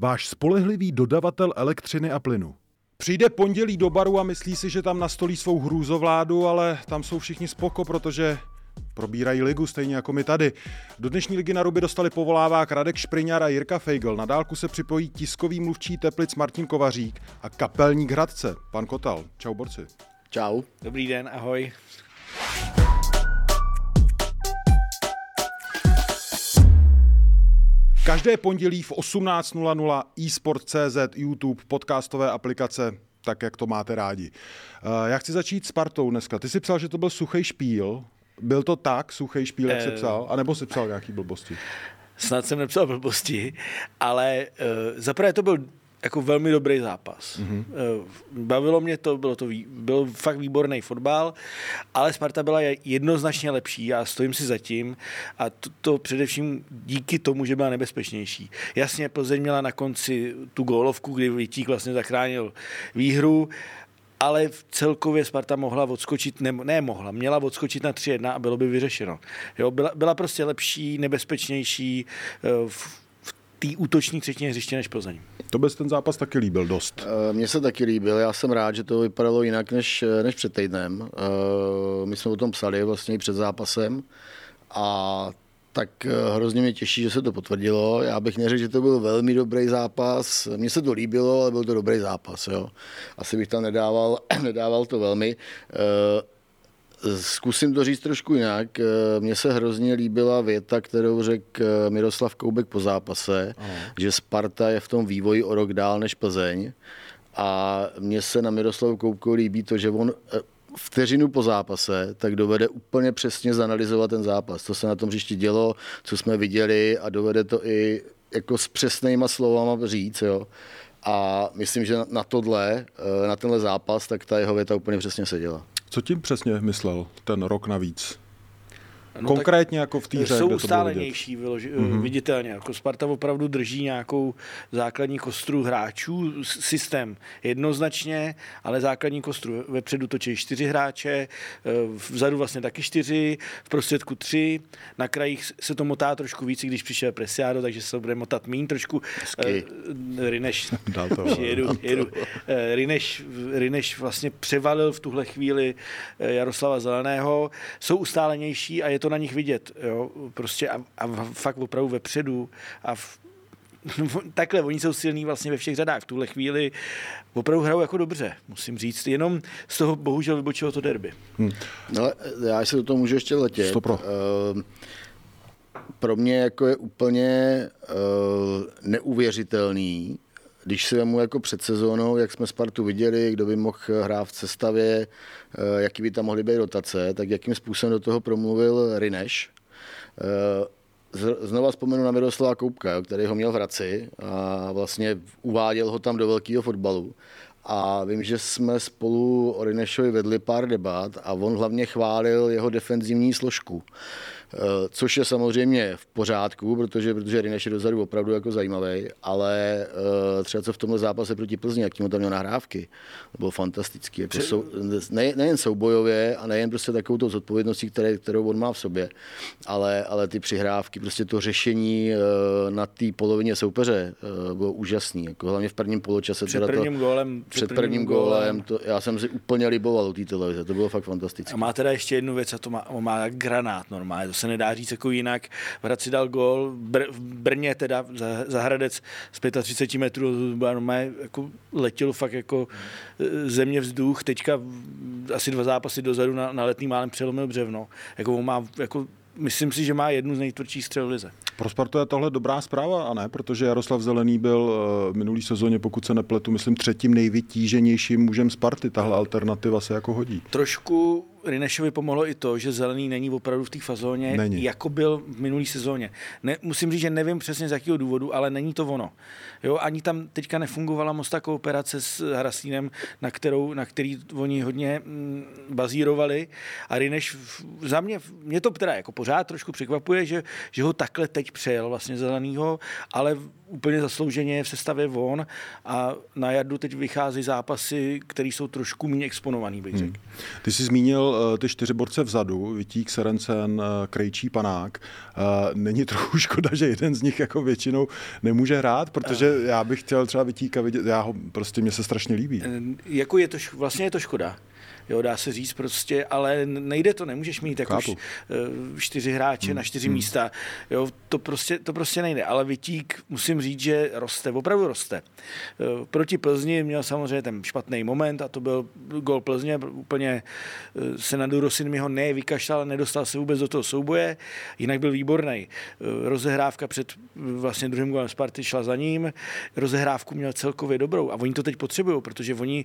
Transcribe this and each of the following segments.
váš spolehlivý dodavatel elektřiny a plynu. Přijde pondělí do baru a myslí si, že tam nastolí svou hrůzovládu, ale tam jsou všichni spoko, protože probírají ligu, stejně jako my tady. Do dnešní ligy na ruby dostali povolávák Radek Špriňar a Jirka Feigl. Na dálku se připojí tiskový mluvčí Teplic Martin Kovařík a kapelník Hradce, pan Kotal. Čau borci. Čau. Dobrý den, ahoj. Každé pondělí v 18.00 eSport.cz, YouTube, podcastové aplikace, tak jak to máte rádi. Eh, já chci začít s partou dneska. Ty jsi psal, že to byl suchý špíl. Byl to tak, suchý špíl, jak jsi Eh. psal? A nebo jsi psal nějaký blbosti? Snad jsem nepsal blbosti, ale uh, zaprvé to byl jako velmi dobrý zápas. Mm-hmm. Bavilo mě to, bylo to byl fakt výborný fotbal, ale Sparta byla jednoznačně lepší, já stojím si za tím a to, to především díky tomu, že byla nebezpečnější. Jasně, Plzeň měla na konci tu gólovku, kdy Vítík vlastně zachránil výhru, ale v celkově Sparta mohla odskočit, ne, ne mohla, měla odskočit na 3-1 a bylo by vyřešeno. Jo, byla, byla prostě lepší, nebezpečnější eh, v té útoční třetině hřiště než Plzeň. To bys ten zápas taky líbil dost. Eh, Mně se taky líbil, já jsem rád, že to vypadalo jinak než, než před týdnem. Eh, My jsme o tom psali vlastně i před zápasem a tak eh, hrozně mě těší, že se to potvrdilo. Já bych neřekl, že to byl velmi dobrý zápas. Mně se to líbilo, ale byl to dobrý zápas. Jo. Asi bych tam nedával, nedával to velmi. Zkusím to říct trošku jinak. Eh, Mně se hrozně líbila věta, kterou řekl eh, Miroslav Koubek po zápase, že Sparta je v tom vývoji o rok dál než Plzeň. A mně se na Miroslavu Koubkovi líbí to, že on eh, vteřinu po zápase, tak dovede úplně přesně zanalizovat ten zápas, co se na tom hřišti dělo, co jsme viděli a dovede to i jako s přesnýma slovama říct. Jo. A myslím, že na tohle, na tenhle zápas, tak ta jeho věta úplně přesně seděla. Co tím přesně myslel ten rok navíc? No Konkrétně jako v té hře, jsou ustálenější, vyloži, mm-hmm. viditelně. Jako Sparta opravdu drží nějakou základní kostru hráčů, systém jednoznačně, ale základní kostru. Vepředu točí čtyři hráče, eh, vzadu vlastně taky čtyři, v prostředku tři, na krajích se to motá trošku víc, když přišel Presiado, takže se to bude motat mín trošku. Hezky. Eh, Rineš, to, jedu, jedu. Rineš, Rineš vlastně převalil v tuhle chvíli Jaroslava Zeleného, jsou ustálenější a je to na nich vidět. Jo? Prostě a, a fakt opravdu vepředu a v, takhle, oni jsou silní vlastně ve všech řadách. V tuhle chvíli opravdu hrajou jako dobře, musím říct. Jenom z toho bohužel vybočilo to derby. No, ale já si do toho můžu ještě letět. Stopro. Ehm, Pro mě jako je úplně eh, neuvěřitelný, když si vemu jako před sezónou, jak jsme Spartu viděli, kdo by mohl hrát v sestavě, eh, jaký by tam mohly být rotace, tak jakým způsobem do toho promluvil Rineš. Eh, Znova vzpomenu na Miroslava Koupka, který ho měl v Hradci a vlastně uváděl ho tam do velkého fotbalu. A vím, že jsme spolu o Rinešovi vedli pár debat a on hlavně chválil jeho defenzivní složku. Což je samozřejmě v pořádku, protože, protože Rineš je dozadu opravdu jako zajímavý, ale eh, třeba co v tomhle zápase proti Plzni, jak tím tam měl nahrávky, to bylo fantastický. Jako sou, ne, nejen soubojově a nejen prostě takovou tou zodpovědností, které, kterou on má v sobě, ale, ale ty přihrávky, prostě to řešení eh, na té polovině soupeře eh, bylo úžasný. Jako hlavně v prvním poločase. Před prvním to, gólem- Před prvním gólem, to, já jsem si úplně liboval u té televize, to bylo fakt fantastické. A má teda ještě jednu věc, a to má, má granát normálně, to se nedá říct jako jinak. V Hradci dal gol, Br- v Brně teda za, za Hradec z 35 metrů normálně jako letěl fakt jako eh, země vzduch, teďka asi dva zápasy dozadu na, na letný málem přelomil břevno. Jako on má, jako, myslím si, že má jednu z nejtvrdších střel v lize. Pro Spartu je tohle dobrá zpráva, a ne? Protože Jaroslav Zelený byl eh, v minulý sezóně, pokud se nepletu, myslím, třetím nejvytíženějším mužem Sparty. Tahle alternativa se jako hodí. Trošku Rinešovi pomohlo i to, že zelený není opravdu v té fazóně, Není. jako byl v minulý sezóně. Ne, musím říct, že nevím přesně z jakého důvodu, ale není to ono. Jo, ani tam teďka nefungovala moc ta kooperace s Hrasínem, na, kterou, na který oni hodně mm, bazírovali. A Rineš za mě, mě to teda jako pořád trošku překvapuje, že, že ho takhle teď přejel vlastně zelenýho, ale úplně zaslouženě je v sestavě von a na jardu teď vychází zápasy, které jsou trošku méně exponovaný, bych řekl. Ty jsi zmínil eh, ty čtyři borce vzadu, Vitík, Serencen, eh, Krejčí, Panák. Eh, Není trochu škoda, že jeden z nich jako většinou nemůže hrát, protože já bych chtěl třeba Vitíka vidět, já ho, prostě mě se strašně líbí. Jako je to, vlastně je to škoda. Jo, dá se říct prostě, ale nejde to, nemůžeš mít jako š, eh, čtyři hráče na čtyři místa. Jo, to prostě, to prostě nejde, ale Vitík, musím říct, že roste, opravdu roste. Eh, Proti Plzni měl samozřejmě ten špatný moment a to byl gol Plzně, úplně eh, se na Durosin mi ho nevykašlal, nedostal se vůbec do toho souboje, jinak byl výborný. Eh, Rozehrávka před vlastně druhým golem Sparty šla za ním, rozehrávku měl celkově dobrou a oni to teď potřebují, protože oni,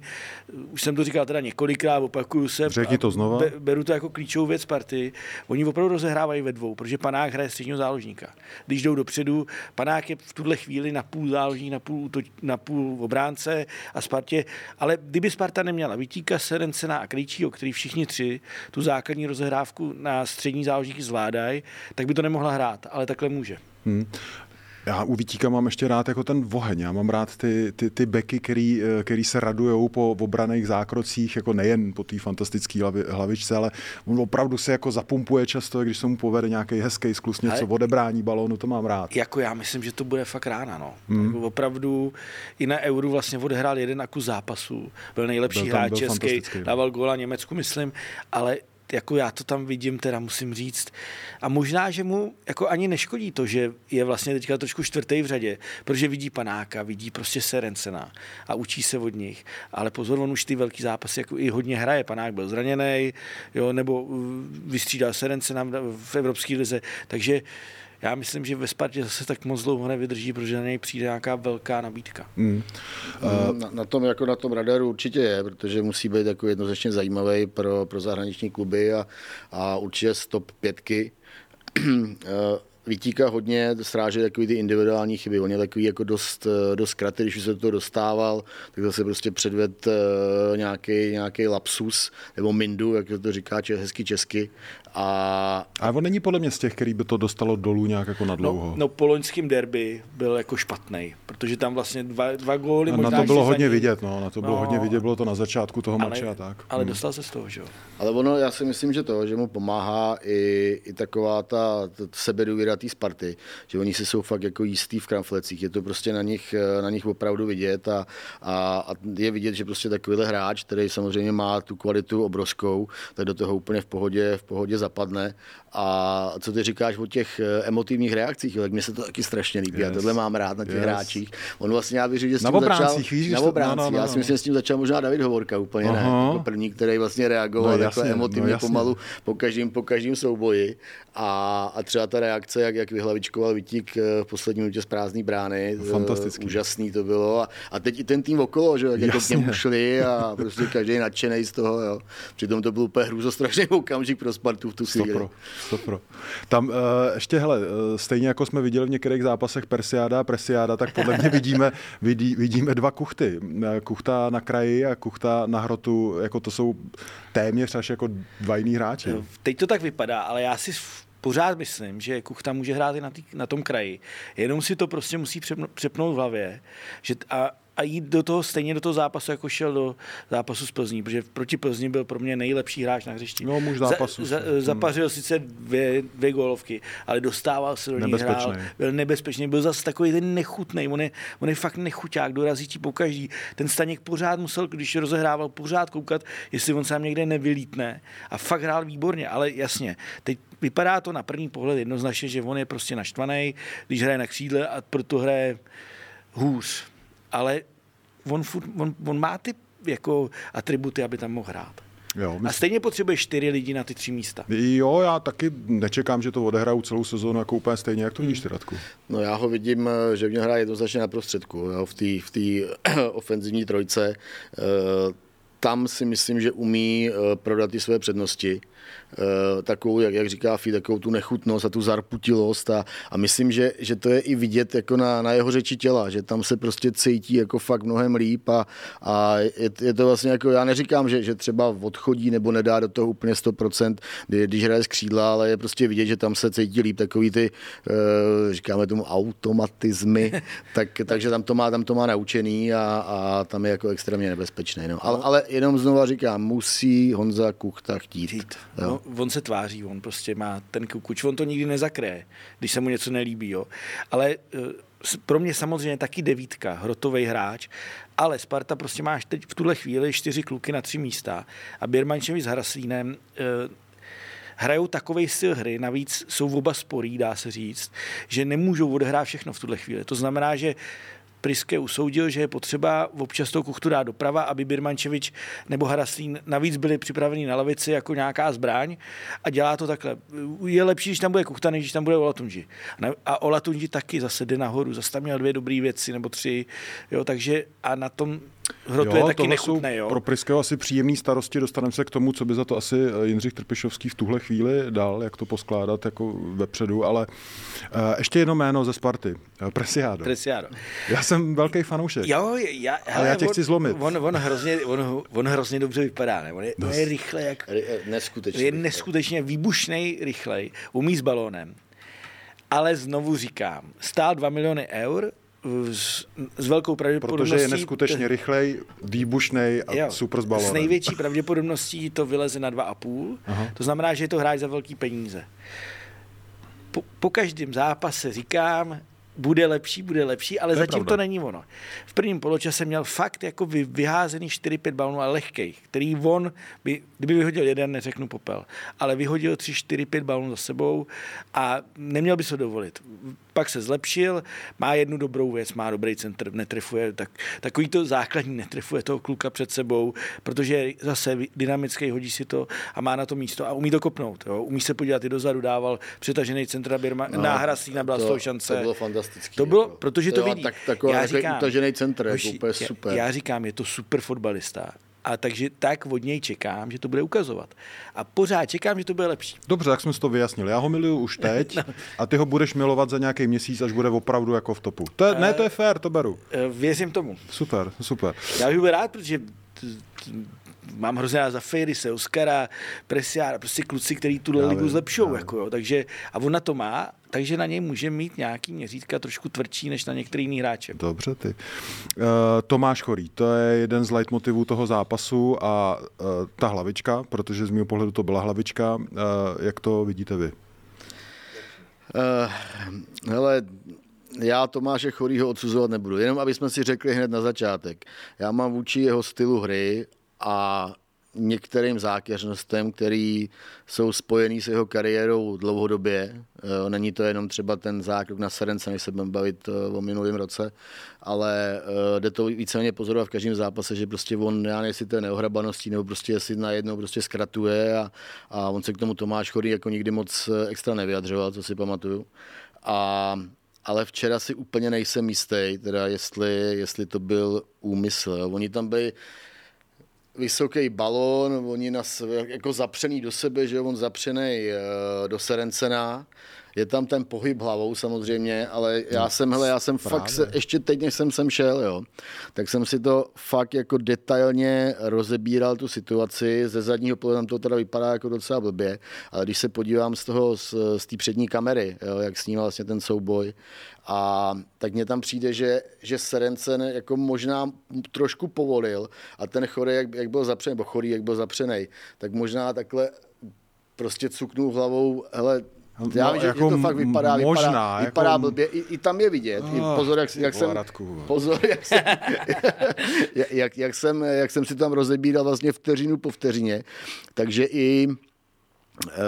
už jsem to říkal teda několikrát, opakuju se, Řekni to znova. Be, beru to jako klíčovou věc party. Oni opravdu rozehrávají ve dvou, protože panák hraje středního záložníka. Když jdou dopředu, panák je v tuhle chvíli na půl záložník, na půl, to, na půl obránce a Spartě. Ale kdyby Sparta neměla Vítíka, Serencena a Krejčího, který všichni tři tu základní rozehrávku na střední záložníky zvládají, tak by to nemohla hrát, ale takhle může. Já u Vítíka mám ještě rád jako ten voheň. Já mám rád ty, ty, ty beky, který, eh, který se radujou po obraných zákrocích, jako nejen po té fantastické hlavi, hlavičce, ale on opravdu se jako zapumpuje často, když se mu povede nějaký hezký sklus, něco Ale- odebrání balónu, to mám rád. Jako já myslím, že to bude fakt rána, no. Hmm. Jako opravdu i na Euru vlastně odehrál jeden a kus zápasů. Byl nejlepší Byl tam- hráč byl český, no. dával góla Německu, myslím, ale jako já to tam vidím, teda musím říct. A možná, že mu jako ani neškodí to, že je vlastně teďka trošku čtvrtý v řadě, protože vidí panáka, vidí prostě Serencena a učí se od nich. Ale pozor, on už ty velký zápasy jako i hodně hraje. Panák byl zraněný, jo, nebo uh, vystřídal Serencena v Evropské lize. Takže já myslím, že ve Spartě zase tak moc dlouho nevydrží, protože na něj přijde nějaká velká nabídka. Hmm. Na, na, tom, jako na tom radaru určitě je, protože musí být jako jednoznačně zajímavý pro, pro zahraniční kluby a, a určitě z top pětky. Eh, Vítíka hodně sráží takový ty individuální chyby. On je takový jako dost, eh, dost kratý, když už se do toho dostával, tak zase prostě předved eh, nějaký, nějaký lapsus nebo mindu, jak to říká če- hezky česky. A, Ale on není podle mě z těch, který by to dostalo dolů nějak jako na dlouho. No, no po loňském derby byl jako špatný, protože tam vlastně dva, dva góly A možná na to bylo hodně ním. vidět, no, na to bylo No. hodně vidět, bylo to na začátku toho ale, mače a tak. ale Hmm. dostal se z toho, že jo. Ale ono, já si myslím, že to, že mu pomáhá i, i taková ta, ta sebedůvěra té Sparty, že oni si jsou fakt jako jistý v kramflecích, je to prostě na nich, na nich opravdu vidět a, a, a je vidět, že prostě takovýhle hráč, který samozřejmě má tu kvalitu obrovskou, tak do toho úplně v pohodě, v pohodě zapadne. A co ty říkáš o těch eh, emotivních reakcích, jo, tak mně se to taky strašně líbí. Yes. Já tohle mám rád na těch Yes. hráčích. On vlastně, já řekl, že s Na tím začal, obráncích, víš, na obráncích. no, no, no, já si no. myslím, že s tím začal možná David Hovorka úplně, ne? Aha. Jako první, který vlastně reagoval No no, jasně, takhle emotivně no jasně. pomalu po každém, po každém souboji. A, a třeba ta reakce, jak, jak vyhlavičkoval Vítík eh, v poslední minutě z prázdné brány. eh, Fantastický. Úžasný to bylo. A, a teď i ten tým okolo, že, jak jako k němu šli a prostě každý nadšený z toho. Jo. Přitom to byl úplně hrůzostrašný okamžik pro Spartu v tu chvíli. Stopro, stopro. Tam uh, ještě, hele, uh, stejně jako jsme viděli v některých zápasech Persiáda a Presiáda, tak podle mě vidíme, vidí, vidíme dva kuchty. Eh, Kuchta na kraji a kuchta na hrotu, jako to jsou téměř až jako dva jiný hráči. Teď to tak vypadá, ale já si pořád myslím, že Kuchta může hrát i na, tý, na tom kraji. Jenom si to prostě musí přepno, přepnout v hlavě. Že, a, a jít do toho stejně do toho zápasu, jako šel do zápasu s Plzní, protože proti Plzni byl pro mě nejlepší hráč na hřišti. No, muž zápasu. Za, za, zapařil sice dvě, dvě gólovky, ale dostával se do nich, hrál, byl nebezpečný, byl zase takový ten nechutný, on je, on je fakt nechuťák, dorazí ti po každý. Ten Staněk pořád musel, když rozehrával, pořád koukat, jestli on sám někde nevylítne a fakt hrál výborně, ale jasně, teď vypadá to na první pohled jednoznačně, že on je prostě naštvaný, když hraje na křídle a proto hraje hůř. Ale on, furt, on, on má ty jako atributy, aby tam mohl hrát. Jo, A my, stejně potřebuje čtyři lidi na ty tři místa. jo, já taky nečekám, že to odehrajou celou sezónu jako úplně stejně, jak to vidíš ty, Radku? No já ho vidím, že v něm hraje jednoznačně na prostředku, jo, v té v ofenzivní trojce. Eh, tam si myslím, že umí eh, prodat ty své přednosti. Eh, takovou, jak, jak říká Fi, takovou tu nechutnost a tu zarputilost a, a myslím, že, že to je i vidět jako na, na jeho řeči těla, že tam se prostě cítí jako fakt mnohem líp a, a je, je, to vlastně jako, já neříkám, že, že třeba odchodí nebo nedá do toho úplně 100%, když hraje z křídla, ale je prostě vidět, že tam se cítí líp takový ty, eh, říkáme tomu automatizmy, tak, takže tam to má, tam to má naučený a, a tam je jako extrémně nebezpečný. No. Ale, ale jenom znova říkám, musí Honza Kuchta chtít. No, on se tváří, on prostě má ten kukuč, on to nikdy nezakryje, když se mu něco nelíbí. Jo. Ale eh, pro mě samozřejmě taky devítka, hrotový hráč, ale Sparta prostě máš teď v tuhle chvíli čtyři kluky na tři místa a Birmančevi s Hraslínem eh, hrajou takový styl hry, navíc jsou oba sporý, dá se říct, že nemůžou odehrát všechno v tuhle chvíli. To znamená, že Priske usoudil, že je potřeba občas toho kuchtu dát doprava, aby Birmančevič nebo Haraslín navíc byli připraveni na lavici jako nějaká zbraň a dělá to takhle. Je lepší, když tam bude kuchta, než když tam bude Olatunži. A Olatunži taky zase jde nahoru, zase tam měl dvě dobré věci nebo tři, jo, takže a na tom hrotu je taky nechutné. Jo. Pro Priského asi příjemný starosti, dostaneme se k tomu, co by za to asi eh, Jindřich Trpišovský v tuhle chvíli dal, jak to poskládat jako vepředu, ale uh, ještě jedno jméno ze Sparty, uh, Presiado. Presiado. Já jsem velký fanoušek. Jo, já, hele, ale já tě on, chci zlomit. On, on, hrozně, on, on hrozně dobře vypadá, ne? On je, on je rychle, jak... Neskutečně. Je neskutečně výbušný, rychlej, umí s balónem. Ale znovu říkám, stál 2 miliony eur, s, s velkou pravděpodobností... Protože je neskutečně rychlej, výbušný a jo, super s balónem. S největší pravděpodobností to vyleze na 2,5. To znamená, že je to hráč za velký peníze. Po, po každém zápase říkám, bude lepší, bude lepší, ale to zatím pravda. to není ono. V prvním poločase měl fakt jako vy, vyházený 4-5 balonů, ale lehkých, který on, by, kdyby vyhodil jeden, neřeknu popel, ale vyhodil 3-4-5 balonů za sebou a neměl by se dovolit. Pak se zlepšil, má jednu dobrou věc, má dobrý centr, netrefuje, tak, takový to základní netrefuje toho kluka před sebou, protože je zase dynamický, hodí si to a má na to místo a umí to kopnout. Jo. Umí se podívat i dozadu, dával přetažený centr na Birma, no, náhra byla to, z toho šance. To bylo fantastický. To bylo, jako. protože to vidí. Tak, takový, já říkám, utažený centr, jako úplně super. Já, já říkám, je to super fotbalista. A takže tak od něj čekám, že to bude ukazovat. A pořád čekám, že to bude lepší. Dobře, tak jsme si to vyjasnili. Já ho miluju už teď no. a ty ho budeš milovat za nějaký měsíc, až bude opravdu jako v topu. To je, uh, ne, to je fér, to beru. Uh, věřím tomu. Super, super. Já bych byl rád, protože mám hrozně rád za se Oscara, Presiára, prostě kluci, který tu ligu zlepšou. Jako, jo, takže, a on na to má, takže na něj může mít nějaký měřítka trošku tvrdší než na některý jiný hráče. Dobře, ty. Uh, Tomáš Chorý, to je jeden z leitmotivů toho zápasu a uh, ta hlavička, protože z mého pohledu to byla hlavička, uh, jak to vidíte vy? Uh, hele, já Tomáše Chorýho odsuzovat nebudu, jenom aby jsme si řekli hned na začátek. Já mám vůči jeho stylu hry a některým zákeřnostem, který jsou spojený s jeho kariérou dlouhodobě. Eh, není to jenom třeba ten zákrok na Serence, než se budeme bavit eh, o minulém roce, ale eh, jde to víceméně pozorovat v každém zápase, že prostě on, já to je neohrabaností, nebo prostě jestli najednou prostě zkratuje a, a on se k tomu Tomáš Chorý jako nikdy moc extra nevyjadřoval, co si pamatuju. A ale včera si úplně nejsem jistý, teda jestli, jestli to byl úmysl. Oni tam byli, vysoký balón, oni nas, jako zapřený do sebe, že on zapřený uh, do Serencena. Je tam ten pohyb hlavou samozřejmě, ale já no, jsem, hele, já jsem právě. fakt, se, ještě teď, než jsem sem šel, jo, tak jsem si to fakt jako detailně rozebíral tu situaci. Ze zadního pohledu to teda vypadá jako docela blbě, ale když se podívám z toho, z, z té přední kamery, jo, jak snímal vlastně ten souboj, a tak mně tam přijde, že, že Serencen jako možná trošku povolil a ten chorý, jak, jak byl zapřený, nebo chorý, jak byl zapřený, tak možná takhle prostě cuknul hlavou, hele, já no, vím, že, jako to fakt vypadá, možná, vypadá, jako... vypadá blbě. I, I, tam je vidět. Oh, I ah, pozor, jak, jak jsem, Radku. pozor, jak jsem, jak, jak, jsem, jak jsem si tam rozebíral vlastně vteřinu po vteřině. Takže i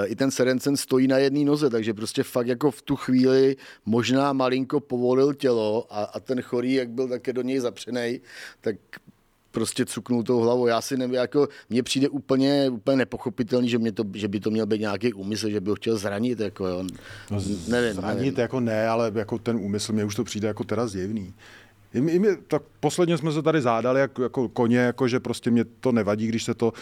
i ten Serencen stojí na jedné noze, takže prostě fakt jako v tu chvíli možná malinko povolil tělo a, a ten chorý, jak byl také do něj zapřený, tak prostě cuknul tou hlavou. Já si nevím, jako mně přijde úplně, úplně nepochopitelný, že, mě to, že by to měl být nějaký úmysl, že by ho chtěl zranit. Jako, jo. No, nevím, zranit nevím. jako ne, ale jako ten úmysl, mě už to přijde jako teda zjevný. I my, i my, tak posledně jsme se tady zádali jako, jako koně, jako že prostě mě to nevadí, když se to,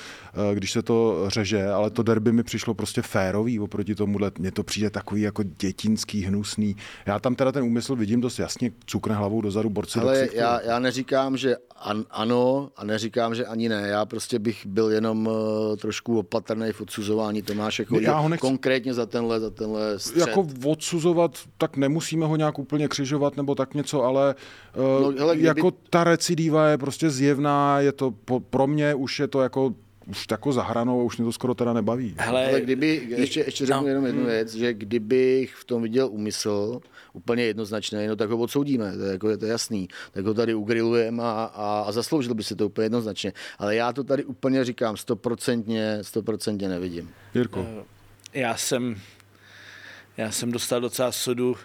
eh, když se to řeže, ale to derby mi přišlo prostě férový oproti tomuhle. Mně to přijde takový jako dětinský, hnusný. Já tam teda ten úmysl vidím dost jasně, cukne hlavou dozadu borci Ale do ksichtu. já, já neříkám, že an, ano a neříkám, že ani ne. Já prostě bych byl jenom uh, trošku opatrný v odsuzování Tomáše Chodí. já ho nechci- Konkrétně za tenhle, za tenhle střed. jako odsuzovat, tak nemusíme ho nějak úplně křižovat nebo tak něco, ale No, no, hele, kdyby- jako ta recidiva je prostě zjevná, je to po, pro mě už je to jako už jako za hranou, už mě to skoro teda nebaví. Hele, Ale kdyby, ještě, ještě řeknu no, jenom jednu věc, že kdybych v tom viděl úmysl, úplně jednoznačný, no tak ho odsoudíme, to je, jako, to je jasný. Tak ho tady ugrilujeme a, a, a zasloužil by se to úplně jednoznačně. Ale já to tady úplně říkám, stoprocentně, stoprocentně nevidím. Jirko, já jsem, já jsem dostal docela sodu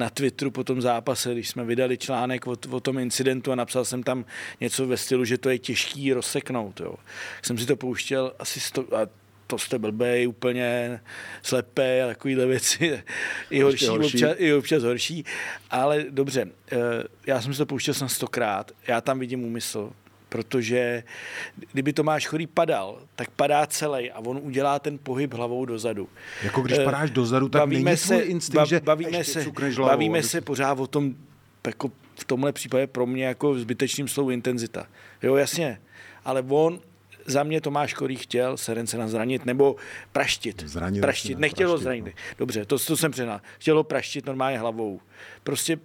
na Twitteru po tom zápase, když jsme vydali článek o, o tom incidentu a napsal jsem tam něco ve stylu, že to je těžký rozseknout. Jo. Jsem si to pouštěl asi sto, a to jste blbej, úplně slepé a takovýhle věci. I horší, horší. Občas, i občas horší. Ale dobře, eh, já jsem si to pouštěl jsem stokrát. Já tam vidím úmysl, protože kdyby Tomáš Chorý padal, tak padá celý a on udělá ten pohyb hlavou dozadu. Jako když Eh, padáš dozadu, tak není tvůj instinkt, že bavíme ještě se, hlavou, bavíme aby- se pořád o tom, jako v tomhle případě pro mě jako zbytečným slovu intenzita. Jo, jasně, ale on za mě Tomáš Korý chtěl Serencena zranit nebo praštit. Zranit praštit. ne, Nechtěl ho praštit, zranit. no. Dobře, to, to jsem přehnal. Chtěl ho praštit normálně hlavou. Prostě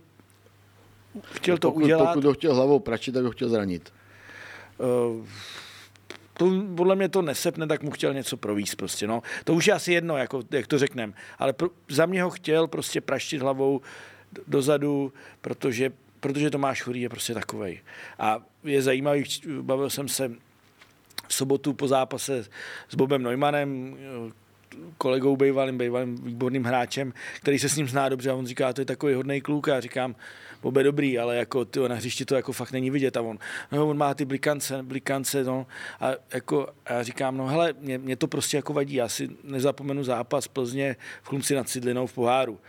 chtěl to pokud, udělat. pokud ho chtěl hlavou pračit, tak ho chtěl zranit. Eh, to, podle mě to nesepne, tak mu chtěl něco províst prostě, no. To už je asi jedno, jako, jak to řekneme. Ale pro, za mě ho chtěl prostě praštit hlavou dozadu, protože, protože Tomáš Chorý je prostě takovej. A je zajímavý, bavil jsem se v sobotu po zápase s Bobem Neumannem, kolegou bývalým, bývalým výborným hráčem, který se s ním zná dobře a on říká, to je takový hodný kluk a říkám, Bobe dobrý, ale jako ty na hřišti to jako fakt není vidět a on, no, on má ty blikance, blikance, no a jako a já říkám, no hele, mě, mě, to prostě jako vadí, já si nezapomenu zápas Plzně v Chlumci nad Cidlinou v poháru.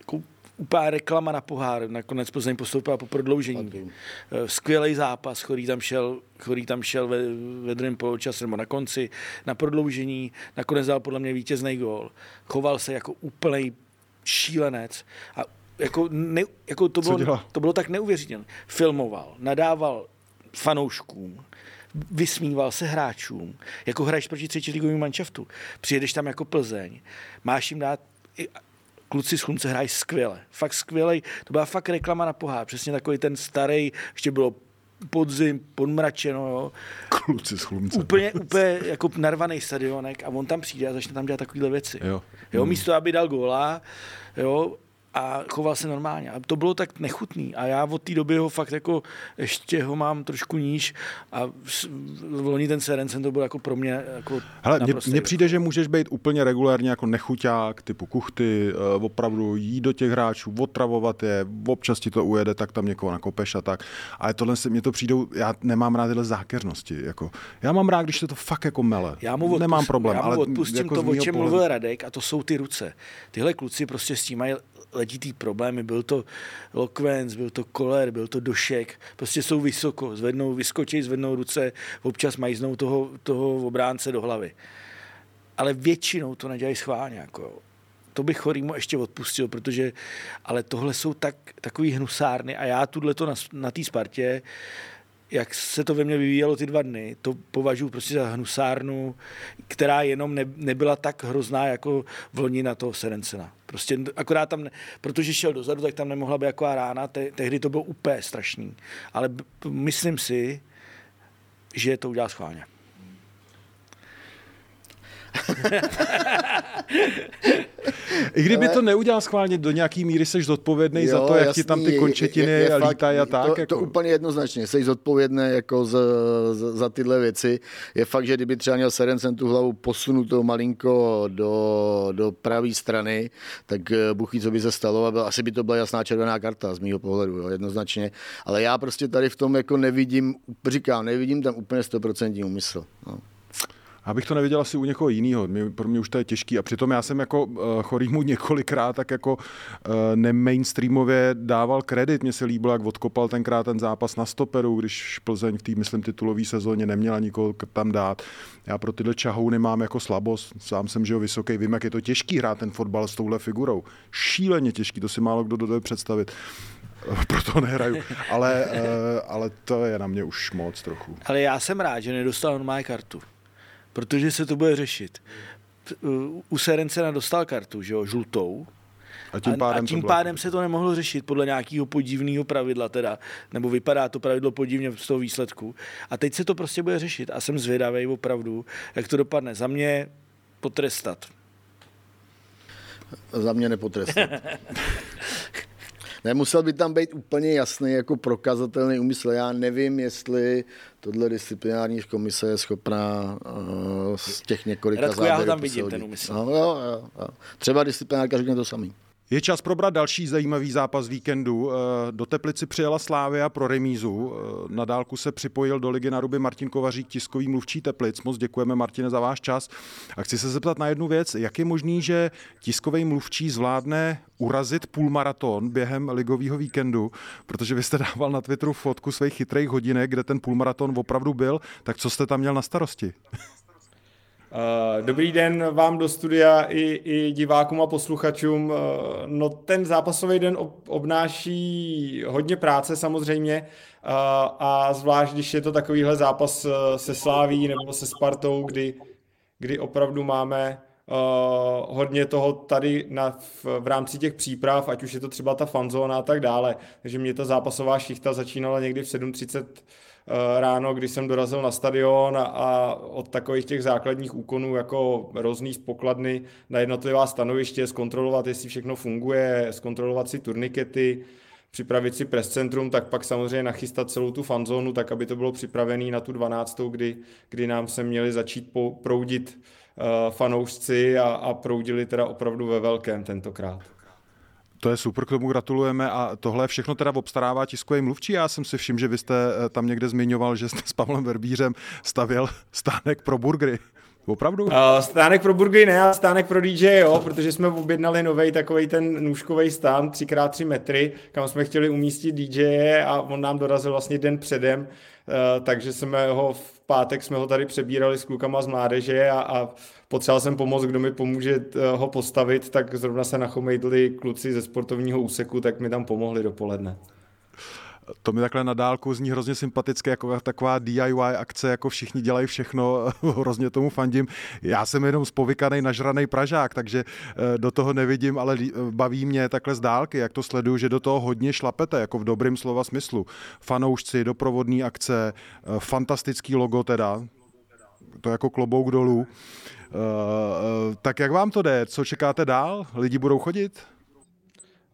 Jako úplná reklama na pohár, nakonec Plzeň postoupila po prodloužení. Eh, Skvělý zápas, který tam šel, který tam šel ve, ve druhém poločase nebo na konci, na prodloužení, nakonec dal podle mě vítězný gól. Choval se jako úplný šílenec a jako, ne, jako to, bylo, to bylo tak neuvěřitelné. Filmoval, nadával fanouškům, vysmíval se hráčům, jako hraješ proti třetí ligovým manšaftu. Přijedeš tam jako Plzeň, máš jim dát i- kluci z Chlumce hrají skvěle. Fakt skvělej. To byla fakt reklama na pohár. Přesně takový ten starý, ještě bylo podzim, podmračeno, jo. kluci z Chlumce. Úplně, úplně jako narvaný stadionek a on tam přijde a začne tam dělat takovéhle věci. Jo. jo místo, aby dal góla, jo, a choval se normálně. A to bylo tak nechutný. A já od té doby ho fakt jako ještě ho mám trošku níž a v loni ten Serencen to byl jako pro mě jako Hele, mně, přijde, že můžeš být úplně regulárně jako nechuťák, typu kuchty, eh, opravdu jít do těch hráčů, otravovat je, občas ti to ujede, tak tam někoho nakopeš a tak. Ale tohle se, mně to přijdou, já nemám rád tyhle zákeřnosti. Jako, já mám rád, když se to fakt jako mele. Já mu odpust, Nemám problém, já mu ale odpustím jako to, o čem mluvil Radek, a to jsou ty ruce. Tyhle kluci prostě s tím mají letitý problémy. Byl to Lokvenc, byl to Koler, byl to Došek. Prostě jsou vysoko, zvednou, vyskočí, zvednou ruce, občas majznou toho, toho obránce do hlavy. Ale většinou to nedělají schválně. Jako. To bych chorýmu ještě odpustil, protože, ale tohle jsou tak, takový hnusárny a já tuhle to na, na té Spartě, jak se to ve mně vyvíjelo ty dva dny, to považuji prostě za hnusárnu, která jenom ne, nebyla tak hrozná jako v loni na toho Serencena. Prostě akorát tam, ne, protože šel dozadu, tak tam nemohla být taková rána, te, tehdy to bylo úplně strašný. Ale myslím si, že to udělá schválně. I kdyby to neudělal schválně, do nějaký míry jsi zodpovědný za to, jak ti tam ty končetiny je- je fakt- lítají a tak. To, jako. to úplně jednoznačně. Jsi zodpovědný jako za, za, za, tyhle věci. Je fakt, že kdyby třeba měl Serencen tu hlavu posunutou malinko do, do pravé strany, tak eh, ví, co by se stalo a byl, asi by to byla jasná červená karta z mýho pohledu, jo, jednoznačně. Ale já prostě tady v tom jako nevidím, říkám, nevidím tam úplně 100% úmysl. No. Abych to neviděl asi u někoho jiného, pro mě už to je těžký a přitom já jsem jako uh, chorýmu několikrát tak jako uh, nemainstreamově dával kredit, mně se líbilo, jak odkopal tenkrát ten zápas na stoperu, když Plzeň v té, myslím, titulové sezóně neměla nikoho tam dát. Já pro tyhle čahouny mám jako slabost, sám jsem, že jo, vysoký, vím, jak je to těžký hrát ten fotbal s touhle figurou. Šíleně těžký, to si málo kdo dokáže představit proto nehraju. Ale, ale to je na mě už moc trochu. Ale já jsem rád, že nedostal má kartu protože se to bude řešit. U Serencena dostal kartu, že jo, žlutou, a tím pádem, a, a tím pádem se to nemohlo řešit podle nějakého podivného pravidla teda, nebo vypadá to pravidlo podivně z toho výsledku. A teď se to prostě bude řešit a jsem zvědavý opravdu, jak to dopadne. Za mě potrestat. Za mě nepotrestat. Nemusel by tam být úplně jasný jako prokazatelný úmysl. Já nevím, jestli tohle disciplinární komise je schopná uh, z těch několika Radku, závěrů já ho tam vidím, ten úmysl. No, jo, jo, jo. Třeba disciplinárka řekne to samý. Je čas probrat další zajímavý zápas víkendu. Eh, do Teplici přijela Slávia pro remízu. Eh, na dálku se připojil do Ligy na ruby Martin Kovařík, tiskový mluvčí Teplic. Moc děkujeme, Martine, za váš čas. A chci se zeptat na jednu věc. Jak je možný, že tiskový mluvčí zvládne urazit půlmaraton během ligového víkendu? Protože vy jste dával na Twitteru fotku svých chytrých hodinek, kde ten půlmaraton opravdu byl. Tak co jste tam měl na starosti? Eh, dobrý den vám do studia i, i divákům a posluchačům. Eh, no ten zápasový den obnáší hodně práce samozřejmě eh, a zvlášť, když je to takovýhle zápas se Sláví nebo se Spartou, kdy, kdy opravdu máme hodně toho tady na, v, v rámci těch příprav, ať už je to třeba ta fanzóna a tak dále. Takže mě ta zápasová šichta začínala někdy v 7.30 Eh, ráno, když jsem dorazil na stadion a, a od takových těch základních úkonů jako rozný z pokladny na jednotlivá stanoviště, zkontrolovat, jestli všechno funguje, zkontrolovat si turnikety, připravit si press centrum, tak pak samozřejmě nachystat celou tu fanzónu, tak aby to bylo připravené na tu 12. kdy, kdy nám se měli začít proudit uh, fanoušci a, a proudili teda opravdu ve velkém tentokrát. To je super, k tomu gratulujeme a tohle všechno teda obstarává tiskový mluvčí. Já jsem si všiml, že vy jste eh, tam někde zmiňoval, že jste s Pavlem Verbířem stavěl stánek pro burgery. Opravdu? Uh, stánek pro burgery ne, ale stánek pro DJ, jo, protože jsme objednali nový takový ten nůžkový stán 3x3 metry, kam jsme chtěli umístit DJ a on nám dorazil vlastně den předem, takže jsme ho v pátek jsme ho tady přebírali s klukama z mládeže a, a potřeboval jsem pomoct, kdo mi pomůže uh, ho postavit, tak zrovna se nachomejdli kluci ze sportovního úseku, tak mi tam pomohli dopoledne to mi takhle na dálku zní hrozně sympatické, jako taková DIY akce, jako všichni dělají všechno, hrozně tomu fandím. Já jsem jenom spovykaný, nažraný Pražák, takže eh, do toho nevidím, ale baví mě takhle z dálky, jak to sleduju, že do toho hodně šlapete, jako v dobrém slova smyslu. Fanoušci, doprovodní akce, eh, fantastický logo teda, to jako klobouk dolů. Tak jak vám to jde? Co čekáte dál? Lidi budou chodit?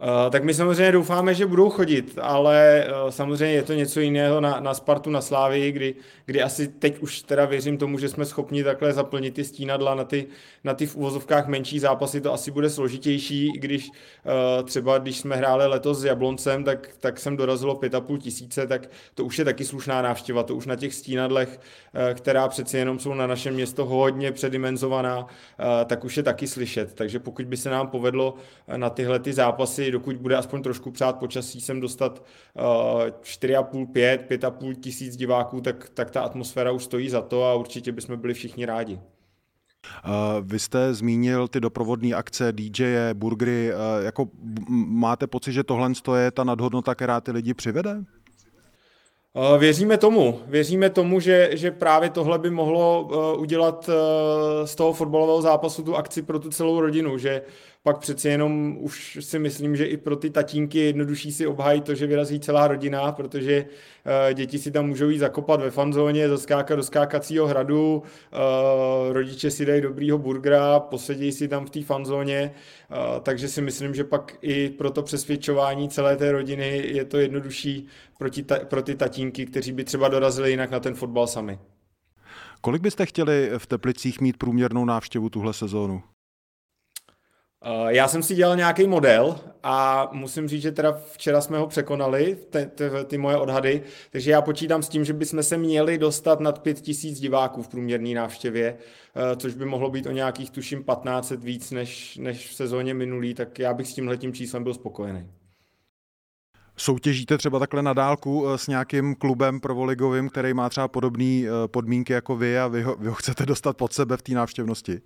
Uh, tak my samozřejmě doufáme, že budou chodit, ale uh, samozřejmě je to něco jiného na, na Spartu, na Slávii, kdy, kdy asi teď už teda věřím tomu, že jsme schopni takhle zaplnit ty stínadla na ty, na ty v uvozovkách menší zápasy, to asi bude složitější, když uh, třeba když jsme hráli letos s Jabloncem, tak, tak jsem dorazilo pět a půl tisíce, tak to už je taky slušná návštěva, to už na těch stínadlech, která přeci jenom jsou na našem město hodně předimenzovaná, tak už je taky slyšet. Takže pokud by se nám povedlo na tyhle ty zápasy dokud bude aspoň trošku přát počasí, sem dostat uh, 4,5, 5, 5,5 tisíc diváků, tak, tak ta atmosféra už stojí za to a určitě bychom byli všichni rádi. Uh, vy jste zmínil ty doprovodné akce, DJ, burgery. Uh, jako máte pocit, že tohle je ta nadhodnota, která ty lidi přivede? Uh, věříme tomu. Věříme tomu, že, že právě tohle by mohlo udělat z toho fotbalového zápasu tu akci pro tu celou rodinu, že pak přeci jenom už si myslím, že i pro ty tatínky je jednodušší si obhájit to, že vyrazí celá rodina, protože uh, děti si tam můžou jít zakopat ve fanzóně, zaskákat do skákacího hradu, uh, rodiče si dají dobrýho burgera, posedí si tam v té fanzóně, uh, takže si myslím, že pak i pro to přesvědčování celé té rodiny je to jednodušší pro ty tatínky, kteří by třeba dorazili jinak na ten fotbal sami. Kolik byste chtěli v Teplicích mít průměrnou návštěvu tuhle sezónu? Já jsem si dělal nějaký model a musím říct, že teda včera jsme ho překonali, ty, ty, ty moje odhady, takže já počítám s tím, že bychom se měli dostat nad 5000 diváků v průměrné návštěvě, eh, což by mohlo být o nějakých, tuším, 1500 víc než, než v sezóně minulý, tak já bych s tímhletím číslem byl spokojený. Soutěžíte třeba takhle na dálku eh, s nějakým klubem provoligovým, který má třeba podobné eh, podmínky jako vy a vy ho, vy ho chcete dostat pod sebe v té návštěvnosti?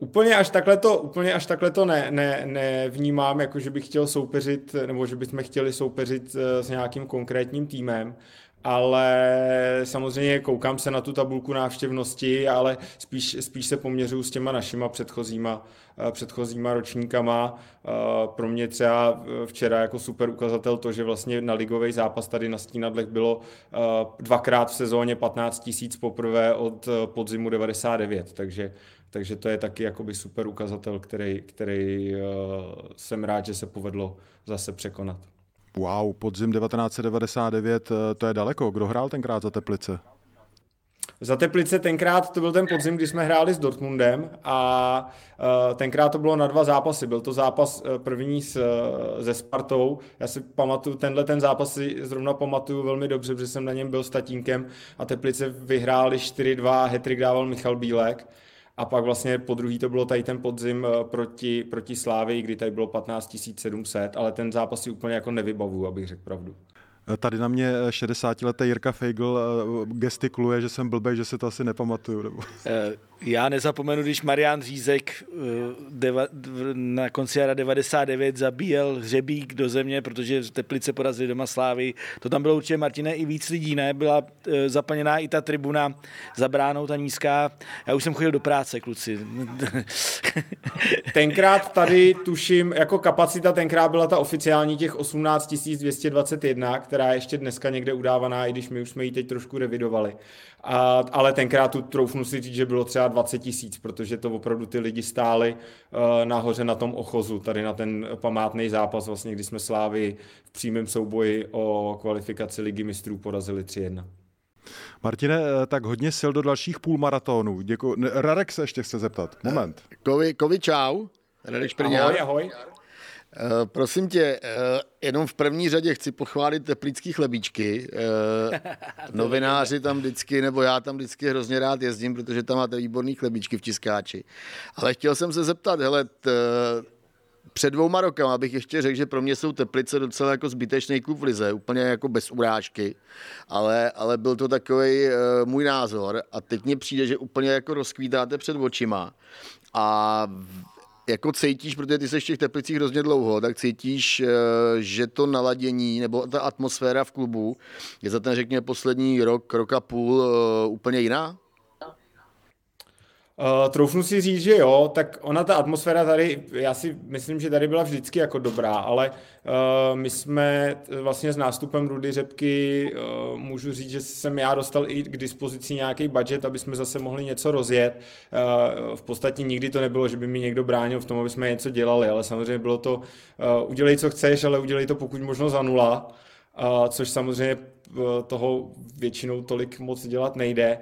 Úplně až takhle to, úplně až takhle to ne, ne, nevnímám, jako že bych chtěl soupeřit, nebo že bychom chtěli soupeřit eh, s nějakým konkrétním týmem, ale samozřejmě koukám se na tu tabulku návštěvnosti, ale spíš, spíš se poměřuju s těma našima předchozíma, eh, předchozíma ročníkama. Eh, pro mě třeba včera jako super ukazatel to, že vlastně na ligový zápas tady na Stínadlech bylo dvakrát v sezóně 15 tisíc poprvé od podzimu 99, takže takže to je taky jakoby super ukazatel, který, který uh, jsem rád, že se povedlo zase překonat. Wow, podzim 1999, eh, to je daleko. Kdo hrál tenkrát za Teplice? Za Teplice tenkrát to byl ten podzim, kdy jsme hráli s Dortmundem a uh, tenkrát to bylo na dva zápasy. Byl to zápas první s, se Spartou. Já si pamatuju, tenhle ten zápas si zrovna pamatuju velmi dobře, protože jsem na něm byl s tatínkem a Teplice vyhráli 4-2, hetrik dával Michal Bílek. A pak vlastně po druhý to bylo tady ten podzim eh, proti, proti Slávy, kdy tady bylo 15 700, ale ten zápas si úplně jako nevybavuju, abych řekl pravdu. Tady na mě 60-letý Jirka Feigl eh, gestikuluje, že jsem blbej, že si to asi nepamatuju. Nebo... Eh, já nezapomenu, když Marian Řízek deva, na konci jara 99 zabíjel hřebík do země, protože Teplice porazili doma Slávy. To tam bylo určitě, Martine, i víc lidí, ne? Byla zaplněná i ta tribuna za bránou, ta nízká. Já už jsem chodil do práce, kluci. tenkrát tady tuším, jako kapacita tenkrát byla ta oficiální těch 18 221, která je ještě dneska někde udávaná, i když my už jsme ji teď trošku revidovali. A, ale tenkrát tu troufnu si říct, že bylo třeba 20 tisíc, protože to opravdu ty lidi stáli uh, nahoře na tom ochozu, tady na ten památný zápas, vlastně, kdy jsme Slávy v přímém souboji o kvalifikaci ligy mistrů porazili 3-1. Martine, eh, tak hodně sil do dalších půlmaratonů. Děkuji. Radek se ještě chce zeptat. Moment. Kovi, kovi čau. Radek Ahoj, ahoj. Uh, prosím tě, uh, jenom v první řadě chci pochválit teplický chlebíčky. Uh, novináři tam vždycky, nebo já tam vždycky hrozně rád jezdím, protože tam máte výborný chlebíčky v Tiskáči. Ale chtěl jsem se zeptat, hele, t, před dvouma rokama bych ještě řekl, že pro mě jsou Teplice docela jako zbytečný klub v Lize, úplně jako bez urážky, ale, ale byl to takový uh, můj názor a teď mně přijde, že úplně jako rozkvítáte před očima a jako cítíš, protože ty jsi v těch Teplicích hrozně dlouho, tak cítíš, eh, že to naladění nebo ta atmosféra v klubu je za ten, řekněme, poslední rok, rok a půl eh, úplně jiná? Uh, troufnu si říct, že jo, tak ona ta atmosféra tady, já si myslím, že tady byla vždycky jako dobrá, ale uh, my jsme vlastně s nástupem Rudy Řepky, uh, můžu říct, že jsem já dostal i k dispozici nějaký budget, aby jsme zase mohli něco rozjet. Uh, v podstatě nikdy to nebylo, že by mi někdo bránil v tom, aby jsme něco dělali, ale samozřejmě bylo to, uh, udělej, co chceš, ale udělej to pokud možno za nula. Uh, což samozřejmě toho většinou tolik moc dělat nejde.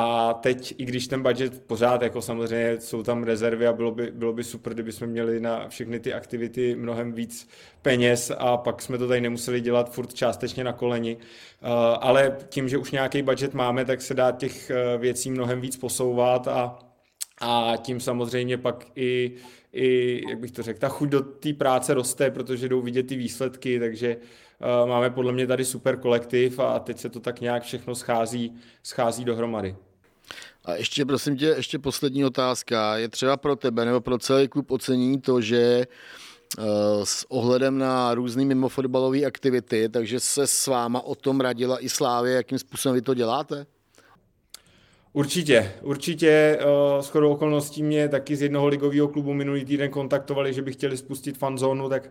A teď, i když ten budget pořád, jako samozřejmě jsou tam rezervy a bylo by, bylo by super, kdyby jsme měli na všechny ty aktivity mnohem víc peněz a pak jsme to tady nemuseli dělat furt částečně na koleni. Uh, ale tím, že už nějaký budget máme, tak se dá těch uh, věcí mnohem víc posouvat a, a tím samozřejmě pak i, i, jak bych to řekl, ta chuť do té práce roste, protože jdou vidět ty výsledky, takže uh, máme podle mě tady super kolektiv a teď se to tak nějak všechno schází, schází dohromady. A ještě, prosím tě, ještě poslední otázka. Je třeba pro tebe nebo pro celý klub ocenění to, že uh, s ohledem na různé mimofotbalové aktivity, takže se s váma o tom radila i Slávě, jakým způsobem vy to děláte? Určitě, určitě. Uh, s chodou okolností mě taky z jednoho ligového klubu minulý týden kontaktovali, že by chtěli spustit fanzónu, tak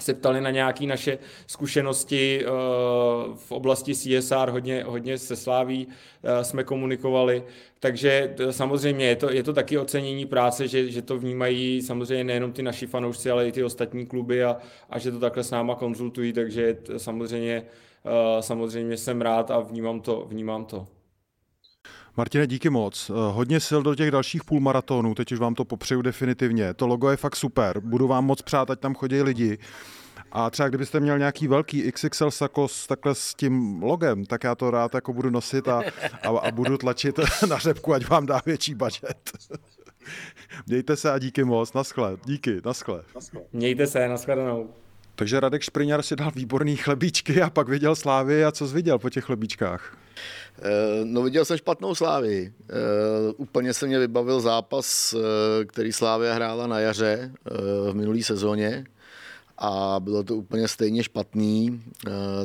se ptali na nějaké naše zkušenosti uh, v oblasti CSR, hodně, hodně se sláví uh, jsme komunikovali, takže samozřejmě je to, je to taky ocenění práce, že, že to vnímají samozřejmě nejenom ty naši fanoušci, ale i ty ostatní kluby a, a že to takhle s náma konzultují, takže samozřejmě, samozřejmě jsem rád a vnímám to. Vnímám to. Martine, díky moc. Eh, hodně sil do těch dalších půlmaratonů, teď už vám to popřeju definitivně. To logo je fakt super. Budu vám moc přát, ať tam chodí lidi. A třeba kdybyste měl nějaký velký XXL sakos takhle s tím logem, tak já to rád jako budu nosit a, a, a budu tlačit na řepku, ať vám dá větší budget. Mějte se a díky moc. Naschle. Díky. Naschle. Mějte se. Naschledanou. Takže Radek Špriňar si dal výborný chlebíčky a pak viděl Slávy a co jsi viděl po těch chlebíčkách? Eh, no viděl jsem špatnou Slávy. Uh, úplně se mě vybavil zápas, eh, který Slávia hrála na jaře v minulý sezóně a bylo to úplně stejně špatný.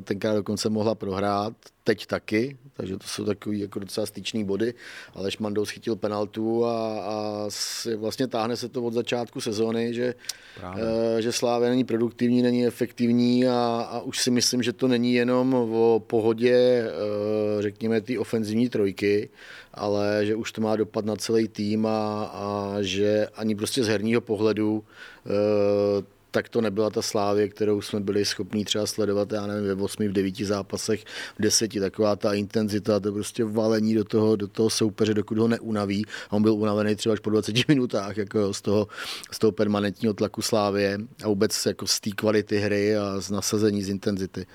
Tenkrát dokonce mohla prohrát, teď taky, takže to jsou takový jako docela styčný body, ale Šmandou schytil penaltu a, a vlastně táhne se to od začátku sezóny, že, uh, že Slávě není produktivní, není efektivní a, a už si myslím, že to není jenom o pohodě, uh, řekněme, té ofenzivní trojky, ale že už to má dopad na celý tým a, a že ani prostě z herního pohledu tak to nebyla ta slávě, kterou jsme byli schopni třeba sledovat, já nevím, ve 8, v 9 zápasech, v 10, taková ta intenzita, to prostě valení do toho, do toho soupeře, dokud ho neunaví. A on byl unavený třeba až po 20 minutách, jako z toho, z toho permanentního tlaku slávě a vůbec jako z té kvality hry a z nasazení, z intenzity.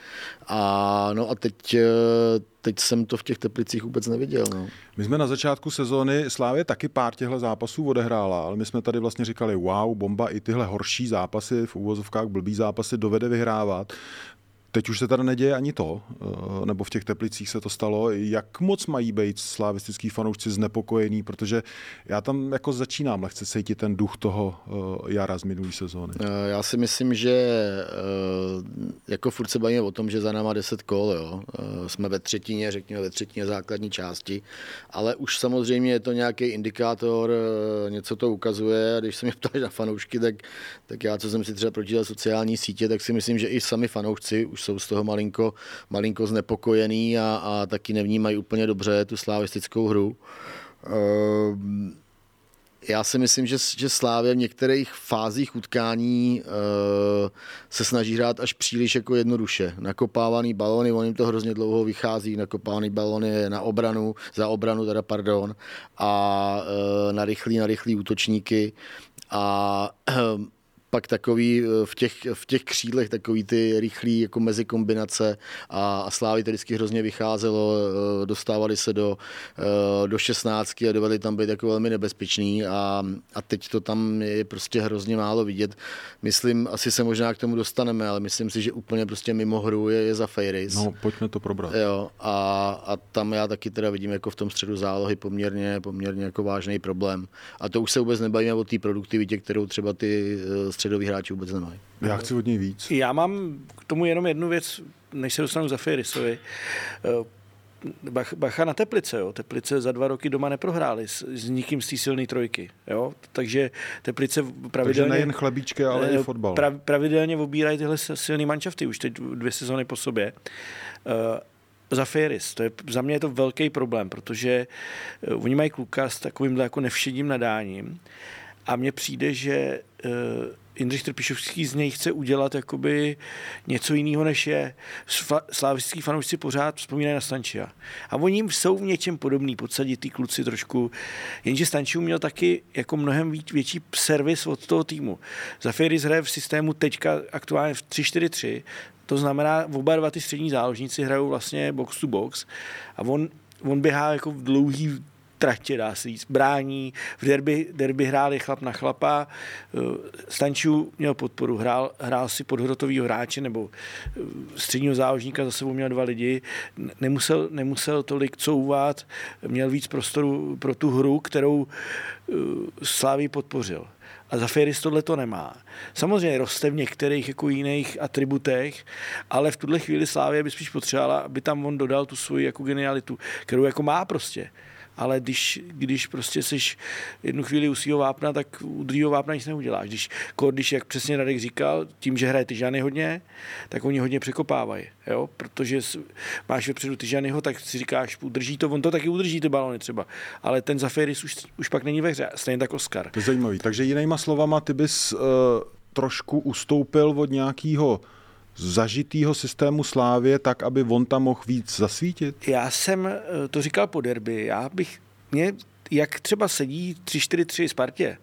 A no a teď teď jsem to v těch Teplicích vůbec neviděl. No. My jsme na začátku sezóny Slávě taky pár těchto zápasů odehrála, ale my jsme tady vlastně říkali, wow, bomba, i tyhle horší zápasy, v úvozovkách blbý zápasy dovede vyhrávat. Teď už se tady neděje ani to, eh, nebo v těch teplicích se to stalo. Jak moc mají být slavistický fanoušci znepokojení, protože já tam jako začínám lehce cítit ten duch toho eh, jara z minulé sezóny. Eh, já si myslím, že jako furt se bavíme o tom, že za náma 10 kol, jo. jsme ve třetině, řekněme ve třetině základní části, ale už samozřejmě je to nějaký indikátor, něco to ukazuje a když se mě ptáš na fanoušky, tak, tak já, co jsem si třeba pročítal sociální sítě, tak si myslím, že i sami fanoušci už jsou z toho malinko, malinko znepokojený a, a taky nevnímají úplně dobře tu slavistickou hru. Ehm, já si myslím, že, že Slávě v některých fázích utkání uh, se snaží hrát až příliš jako jednoduše. Nakopávaný balony, on jim to hrozně dlouho vychází, nakopávaný balony na obranu, za obranu teda, pardon, a uh, na rychlý, na rychlý útočníky. A uh, pak takový eh, v těch, v těch křídlech takový ty rychlý jako mezi kombinace a, a Slávy to vždycky hrozně vycházelo, eh, dostávali se do, eh, do 16 a dovedli tam být jako velmi nebezpečný a, a teď to tam je prostě hrozně málo vidět. Myslím, asi se možná k tomu dostaneme, ale myslím si, že úplně prostě mimo hru je, je za Fejris. No, pojďme to probrat. Jo, a, a tam já taky teda vidím jako v tom středu zálohy poměrně, poměrně jako vážný problém. A to už se vůbec nebavíme o té produktivitě, kterou třeba ty středoví hráči vůbec nemají. Já chci od něj víc. Já mám k tomu jenom jednu věc, než se dostanu za Firisovi. Eh, bacha na Teplice, jo. Teplice za dva roky doma neprohráli s, s nikým z té silné trojky, jo. Takže Teplice pravidelně... Takže nejen chlebíčky, ale i eh, fotbal. Prav, pravidelně obírají tyhle silné manšafty, už teď dvě sezony po sobě. Uh, za Ferris. To je, za mě je to velký problém, protože uh, oni mají kluka s takovýmhle jako nevšedním nadáním a mně přijde, že uh, Jindřich Trpišovský z něj chce udělat jakoby něco jiného, než je. Slávistický fanoušci pořád vzpomínají na Stančia. A oni jsou v něčem podobný, podsadit ty kluci trošku. Jenže Stančiu měl taky jako mnohem větší servis od toho týmu. Zafiris hraje v systému teďka aktuálně v 3-4-3, to znamená, oba dva ty střední záložníci hrajou vlastně box to box a on, on běhá jako v dlouhý tratě, dá se říct, brání. V derby, derby hráli chlap na chlapa. Eh, Stančů měl podporu, hrál, hrál si podhrotovýho hráče nebo eh, středního záložníka, za sebou měl dva lidi. Nemusel, nemusel tolik couvat, měl víc prostoru pro tu hru, kterou eh, Slávy podpořil. A Zafiris tohle to nemá. Samozřejmě roste v některých jako jiných atributech, ale v tuhle chvíli Slávě by spíš potřebovala, aby tam on dodal tu svoji jako genialitu, kterou jako má prostě ale když, když prostě jsi jednu chvíli u svého vápna, tak u druhého vápna nic neuděláš. Když, když, jak přesně Radek říkal, tím, že hraje Tyžany hodně, tak oni hodně překopávají, jo? protože máš vepředu Tyžanyho, tak si říkáš, udrží to, on to taky udrží ty balony třeba, ale ten Zafiris už, už pak není ve hře, stejně tak Oscar. To je zajímavý. Takže jinýma slovama, ty bys uh, trošku ustoupil od nějakého zažitýho systému Slávě tak, aby on tam mohl víc zasvítit? Já jsem eh, to říkal po derby. Já bych, mě, jak třeba sedí 3-4-3 Spartě,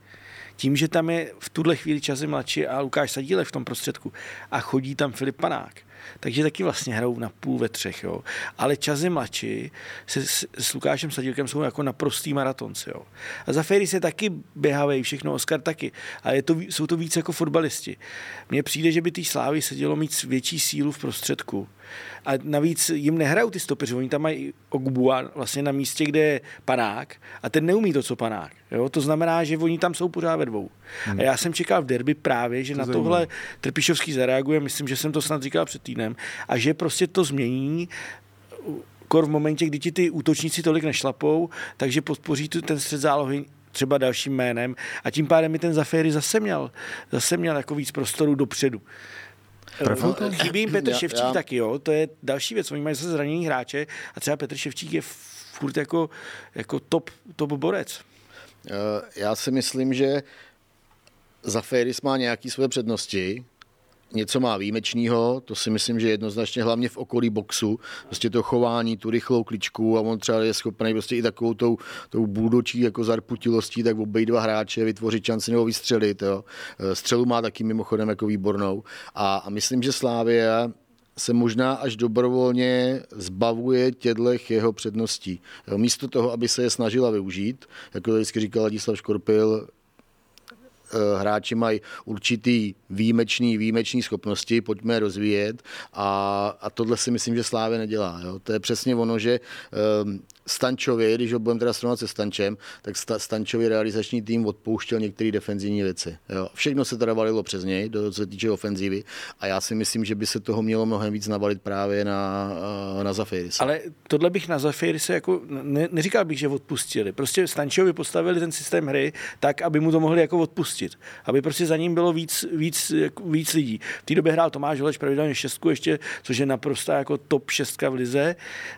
tím, že tam je v tuhle chvíli časy mladší a Lukáš Sadílek v tom prostředku a chodí tam Filip Panák, takže taky vlastně hrajou na půl ve třech, jo. Ale Čazy mladší se s, s Lukášem Sadílkem jsou jako naprostý maratonci, jo. A za Ferry se taky běhají, všechno, Oskar taky, ale je to, jsou to víc jako fotbalisti. Mně přijde, že by té Slávy sedělo mít větší sílu v prostředku. A navíc jim nehrajou ty stopeři, oni tam mají Ogbua vlastně na místě, kde je panák a ten neumí to, co panák. Jo? To znamená, že oni tam jsou pořád ve dvou. Hmm. A já jsem čekal v derby právě, že to na zajímavé. tohle Trpišovský zareaguje, myslím, že jsem to snad říkal před týdnem, a že prostě to změní kor v momentě, kdy ti ty útočníci tolik nešlapou, takže podpoří tu ten střed zálohy třeba dalším jménem a tím pádem mi ten Zaféry zase měl, zase měl jako víc prostoru dopředu. No, chybí jim Petr já, Ševčík já. taky, jo. To je další věc. Oni mají zase zranění hráče a třeba Petr Ševčík je furt jako, jako top, top borec. Eh, já si myslím, že Zaferis má nějaké své přednosti, něco má výjimečného, to si myslím, že jednoznačně hlavně v okolí boxu, prostě to chování, tu rychlou kličku a on třeba je schopný prostě i takovou tou, tou bůdočí jako zarputilostí, tak obej dva hráče vytvořit šanci nebo vystřelit. Jo. Střelu má taky mimochodem jako výbornou a, a myslím, že Slávě se možná až dobrovolně zbavuje tědlech jeho předností. Jo, místo toho, aby se je snažila využít, jako to vždycky říkal Ladislav Škorpil, Eh, hráči mají určitý výjimečný, výjimečný schopnosti, pojďme je rozvíjet a, a tohle si myslím, že Slávě nedělá. Jo. To je přesně ono, že Stančovi, když ho budeme teda srovnat se Stančem, tak Stančovi realizační tým odpouštěl některé defenzivní věci. Jo. Všechno se teda valilo přes něj, do, co se týče ofenzívy a já si myslím, že by se toho mělo mnohem víc navalit právě na, eh, na Zafiris. Ale tohle bych na Zafiris jako, ne, neříkal bych, že odpustili. Prostě Stančovi postavili ten systém hry tak, aby mu to mohli jako odpustit. Aby prostě za ním bylo víc, víc, jako víc lidí. V té době hrál Tomáš Holeš pravidelně šestku ještě, což je naprosto jako top šestka v lize.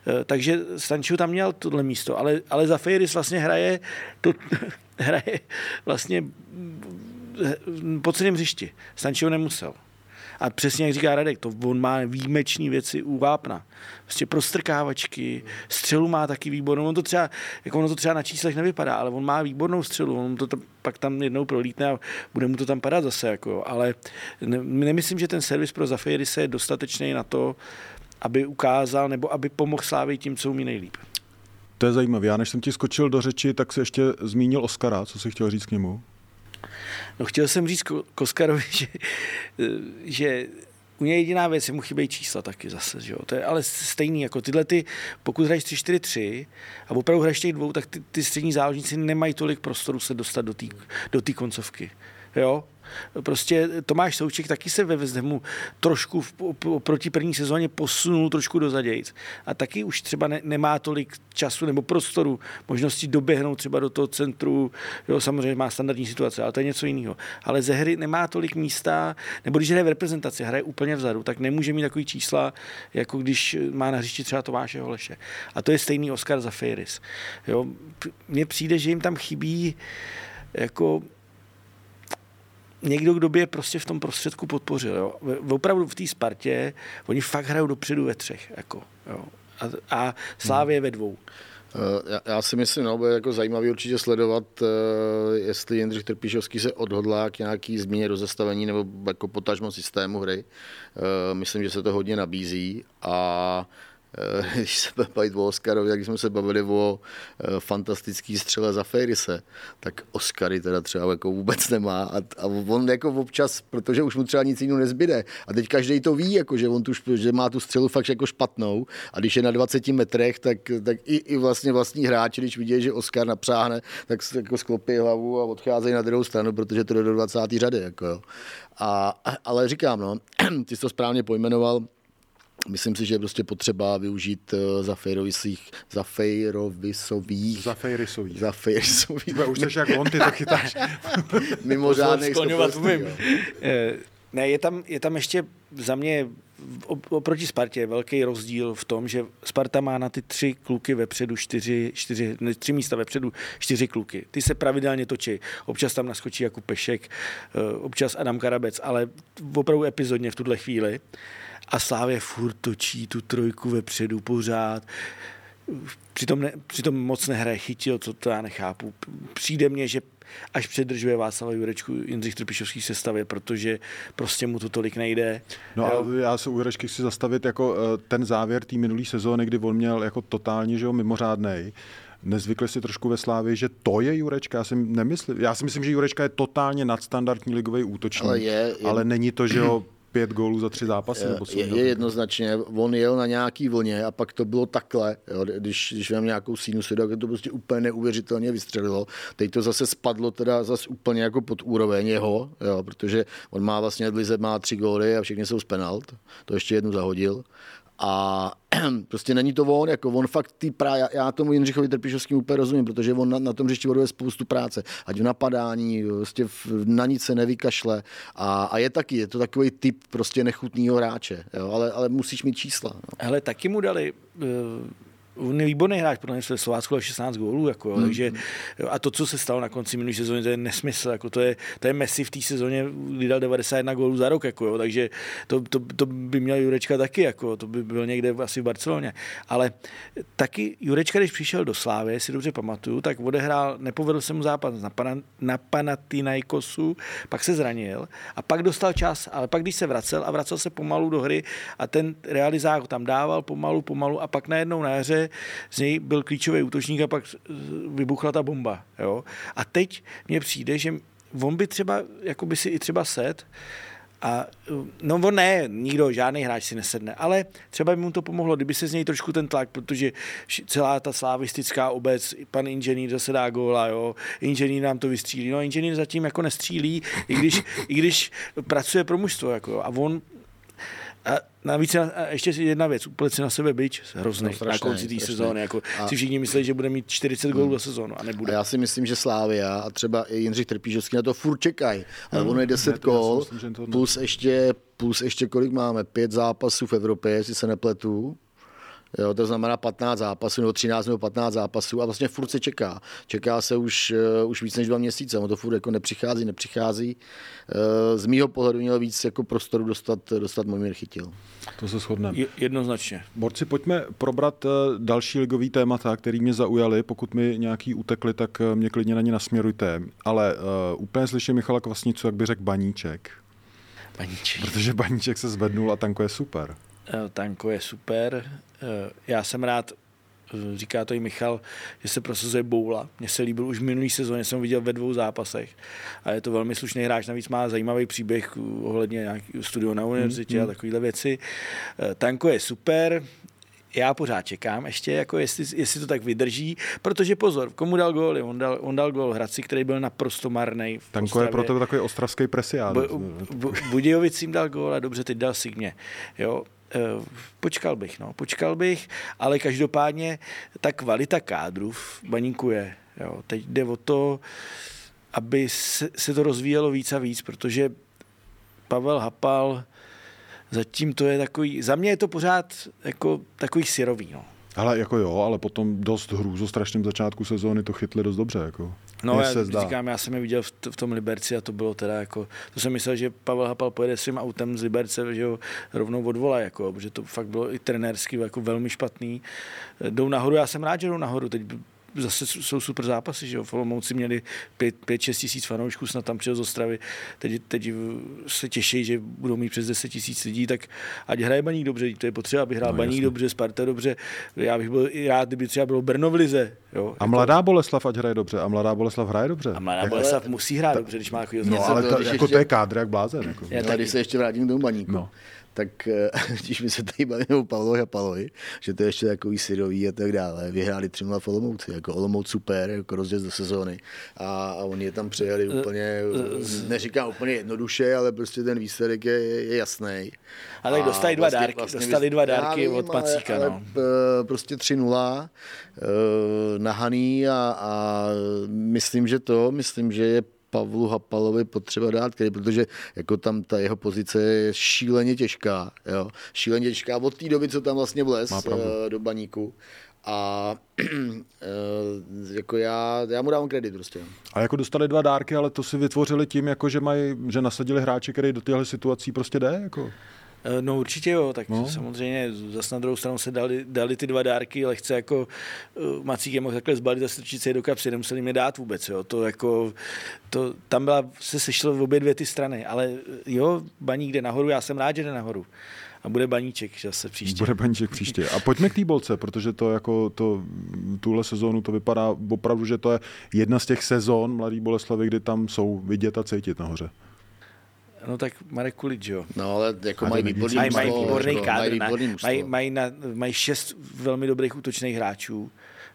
Eh, takže Stančov tam měl tohle místo, ale, ale za Fejris vlastně hraje, to, hraje vlastně po celém hřišti. Stančev nemusel. A přesně jak říká Radek, to on má výjimečné věci u vápna. Prostě prostrkávačky, střelu má taky výbornou. On to třeba, jako ono to třeba na číslech nevypadá, ale on má výbornou střelu. On to pak tam jednou prolítne a bude mu to tam padat zase. Jako, ale ne, nemyslím, že ten servis pro Zafiri je dostatečný na to, aby ukázal nebo aby pomohl Slávy tím, co umí nejlíp. To je zajímavé. Já než jsem ti skočil do řeči, tak se ještě zmínil Oskara. Co jsi chtěl říct k němu? No chtěl jsem říct k Oskarovi, že, že u něj jediná věc, mu chybějí čísla taky zase, že jo? To je ale stejný, jako tyhle ty, pokud hraješ 3-4-3 a opravdu hraješ těch dvou, tak ty, ty střední záložníci nemají tolik prostoru se dostat do té do koncovky. Jo? Prostě Tomáš Souček taky se ve Vezdemu trošku v, proti první sezóně posunul trošku do zadějc. A taky už třeba ne, nemá tolik času nebo prostoru, možnosti doběhnout třeba do toho centru. Jo, samozřejmě má standardní situace, ale to je něco jiného. Ale ze hry nemá tolik místa, nebo když hraje v reprezentaci, hraje úplně vzadu, tak nemůže mít takový čísla, jako když má na hřišti třeba Tomáše Holeše. A to je stejný Oscar za Ferris. Jo, mně přijde, že jim tam chybí jako někdo, kdo by je prostě v tom prostředku podpořil. Jo. Opravdu v té Spartě, oni fakt hrajou dopředu ve třech. Jako, jo. A, a Slávě hmm. ve dvou. Eh, já, já si myslím, no, bude jako zajímavý určitě sledovat, uh, jestli Jindřich Trpišovský se odhodlá k nějaký změně rozestavení nebo jako potažmo systému hry. Uh, myslím, že se to hodně nabízí a Eh, když se bavit o Oscarovi, jak jsme se bavili o eh, fantastický střele za Ferise, tak Oscary teda třeba jako vůbec nemá a, a on jako občas, protože už mu třeba nic jiného nezbyde a teď každý to ví, jako, že on tu, že má tu střelu fakt jako špatnou a když je na 20 metrech, tak, tak i, i vlastně vlastní hráči, když vidí, že Oscar napřáhne, tak jako sklopí hlavu a odcházejí na druhou stranu, protože to jde do 20. řady. Jako, jo. A, ale říkám, no, ty jsi to správně pojmenoval, Myslím si, že je prostě potřeba využít uh, Zafejrovisových, Zafejrovisových, Zafejrisových. Zafejrisových. Už jsi jak on, ty to chytáš. Mimořádných Ne, je tam, je tam ještě za mě oproti Spartě je velký rozdíl v tom, že Sparta má na ty tři kluky vepředu čtyři, čtyři, ne, tři místa vepředu čtyři kluky. Ty se pravidelně točí. Občas tam naskočí jako Pešek, eh, občas Adam Karabec, ale opravdu epizodně v tuhle chvíli. A Slávě furt točí tu trojku vepředu pořád přitom, ne, přitom moc nehraje chytil, co to já nechápu. Přijde mně, že až předržuje Václava Jurečku Jindřich Trpišovský sestavě, protože prostě mu to tolik nejde. No a já se u Jurečky chci zastavit jako eh, ten závěr té minulé sezóny, kdy on měl jako totálně, že jo, mimořádnej. Nezvykli si trošku ve Slávě, že to je Jurečka. Já si, nemyslím, já si myslím, že Jurečka je totálně nadstandardní ligový útočník, ale, je, je... ale není to, že jo, pět gólů za tři zápasy? Nebo je, je jednoznačně, on jel na nějaký vlně a pak to bylo takhle, jo, když, když mám nějakou sinusu, tak to prostě úplně neuvěřitelně vystřelilo. Teď to zase spadlo teda zase úplně jako pod úroveň jeho, jo, protože on má vlastně Lize má tři góly a všechny jsou z penalt, to ještě jednu zahodil a prostě není to on, jako on fakt ty prá, já, já tomu Jindřichovi Trpišovským úplně rozumím, protože on na, na tom hřišti voduje spoustu práce, ať v napadání, prostě v, na nic se nevykašle a, a je taky, je to takový typ prostě nechutného hráče, jo, ale, ale musíš mít čísla. No. Hele, taky mu dali uh on je výborný hráč, protože se Slovácko 16 gólů, jako, jo, hmm. takže a to, co se stalo na konci minulé sezóny, to je nesmysl, jako, to, je, to je Messi v té sezóně, kdy dal 91 gólů za rok, jako, jo, takže to, to, to, by měl Jurečka taky, jako, to by byl někde asi v Barceloně, ale taky Jurečka, když přišel do Slávy, si dobře pamatuju, tak odehrál, nepovedl se mu zápas na, Pana, na Panathinaikosu, pak se zranil a pak dostal čas, ale pak když se vracel a vracel se pomalu do hry a ten realizák tam dával pomalu, pomalu a pak najednou na jaře z něj byl klíčový útočník a pak vybuchla ta bomba. Jo? A teď mně přijde, že on by třeba, jako by si i třeba set, a no on ne, nikdo, žádný hráč si nesedne, ale třeba by mu to pomohlo, kdyby se z něj trošku ten tlak, protože celá ta slavistická obec, pan inženýr zase dá góla, jo, inženýr nám to vystřílí, no inženýr zatím jako nestřílí, i když, i když pracuje pro mužstvo, jako, a on a navíc a ještě jedna věc, úplně si na sebe byč, hrozný no, strašný, na konci té sezóny. Jako a... si všichni myslí, že bude mít 40 gólů hmm. za sezónu a nebude. A já si myslím, že Slávia a třeba i Jindřich Trpížovský na to furt čekají. Ale hmm. ono je 10 gól, plus ještě, plus ještě kolik máme, pět zápasů v Evropě, jestli se nepletu. Jo, to znamená 15 zápasů, nebo 13 nebo 15 zápasů a vlastně furt se čeká. Čeká se už, uh, už víc než dva měsíce, ono to furt jako nepřichází, nepřichází. Uh, z mýho pohledu měl víc jako prostoru dostat, dostat Mojmír Chytil. To se shodneme. Je, jednoznačně. Borci, pojďme probrat uh, další ligový témata, který mě zaujaly. Pokud mi nějaký utekli, tak mě klidně na ně nasměrujte. Ale uh, úplně slyším Michala Kvasnicu, jak by řekl Baníček. Baníček. Protože Baníček se zvednul a tanko je super. Tanko je super. Já jsem rád, říká to i Michal, že se prosazuje Boula. Mně se líbil už v minulý sezóně, jsem ho viděl ve dvou zápasech. A je to velmi slušný hráč, navíc má zajímavý příběh ohledně nějakého studia na univerzitě mm, a takovéhle věci. Tanko je super, já pořád čekám ještě, jako jestli, jestli to tak vydrží, protože pozor, komu dal gól? On dal, on dal gól Hradci, který byl naprosto marný. Tanko je proto takový ostravský presián. Bu, Budějovicím dal gól a dobře, teď dal Signě. Jo, Eh, počkal bych, no, počkal bych, ale každopádně ta kvalita kádru v baníku je. Jo. Teď jde o to, aby se, se to rozvíjelo víc a víc, protože Pavel Hapal zatím to je takový, za mě je to pořád jako takový syrový, no. Ale jako jo, ale potom dost hrůzo strašným začátku sezóny to chytli dost dobře. Jako. No já se zdá. říkám, já jsem je viděl v, v, tom Liberci a to bylo teda jako, to jsem myslel, že Pavel Hapal pojede svým autem z Liberce, že ho rovnou odvolá, jako, protože to fakt bylo i trenérsky jako velmi špatný. Jdou nahoru, já jsem rád, že jdou nahoru, teď zase jsou super zápasy, že jo. V Olomouci měli 5-6 tisíc fanoušků, snad tam přijel z Ostravy. Teď, teď se těší, že budou mít přes 10 tisíc lidí, tak ať hraje Baník dobře, to je potřeba, aby hrál no, Baník jasný. dobře, Sparta dobře. Já bych byl i rád, kdyby třeba bylo Brno v Lize. Jo, a jako... mladá Boleslav ať hraje dobře, a mladá Boleslav hraje dobře. A mladá Boleslav musí hrát ta... dobře, když má takový No, ale to, jako to je kádr jak blázen. Jako. Já, když se ještě vrátím do Baníku. No tak eh, když my se tady bavíme o Pavlovi a Palovi, že to je ještě takový syrový a tak dále, vyhráli 3 v Olomouci, jako Olomouc super, jako rozjezd do sezóny a, a oni je tam přijeli eh, úplně, eh, neříkám úplně jednoduše, ale prostě ten výsledek je, je jasný. Ale tak dostali dva vlastně, dárky, vlastně dostali dva dárky vím, od Pacíka. Ale, no. ale prostě 3-0 nahaný a, a myslím, že to, myslím, že je Pavlu Hapalovi potřeba dát kredit, protože jako tam ta jeho pozice je šíleně těžká. Jo? Šíleně těžká od té doby, co tam vlastně vlez eh, do baníku. A jako já, já mu dám kredit prostě. A jako dostali dva dárky, ale to si vytvořili tím, jako že, mají, že nasadili hráče, který do těchto situací prostě jde? Jako? Eh, no určitě jo, tak no. samozřejmě zase na druhou stranu se dali, dali ty dva dárky, lehce jako uh, Macík je mohl takhle zbalit a strčit se do kapsy, nemuseli mi dát vůbec, jo. To jako, to, tam byla, se sešlo v obě dvě ty strany, ale eh, jo, baník jde nahoru, já jsem rád, že jde nahoru. A bude baníček zase příště. Bude baníček příště. A pojďme k té bolce, protože to jako to, tuhle sezónu to vypadá opravdu, že to je jedna z těch sezón Mladý Boleslavy, kdy tam jsou vidět a cítit nahoře. No tak Marek Kulič, jo. No ale jako mají výborný, mají, mají výborný kádr, mají, mají, mají, mají šest velmi dobrých útočných hráčů.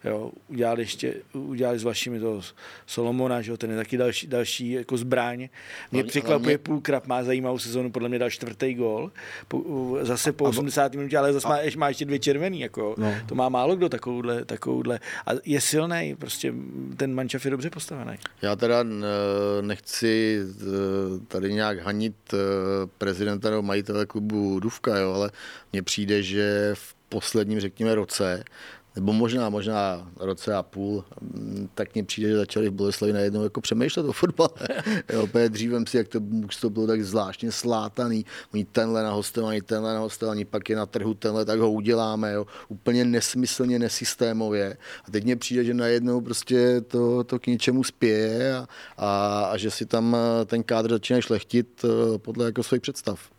Jo, udělali ještě, udělali s vašimi to Solomona, že jo, ten je taky další, další jako zbraň. Mě no, překvapuje, mě... půl krap má zajímavou sezonu, podle mě dal čtvrtý gol, po, zase po 80. minutě, ale zase a... má, ještě, má ještě dvě červený, jako, no. to má málo kdo takovouhle, takovouhle. A je silný, prostě ten mančaf je dobře postavený. Já teda nechci e, tady nějak hanit e, prezidenta nebo majitele klubu Duvka, jo, ale mně přijde, že v posledním, řekněme, roce nebo možná, možná roce a půl, mm, tak mně přijde, že začali v Boleslavi najednou jako přemýšlet o fotbale. jo, dřívem si, jak to, to bylo tak zvláštně slátaný. Oni tenhle na hostování, tenhle na hostování, pak je na trhu tenhle, tak ho uděláme. Jo. Úplně nesmyslně, nesystémově. A teď mně přijde, že najednou prostě to, to k něčemu spěje a, a, a že si tam ten kádr začíná šlechtit eh, podle jako svých představ.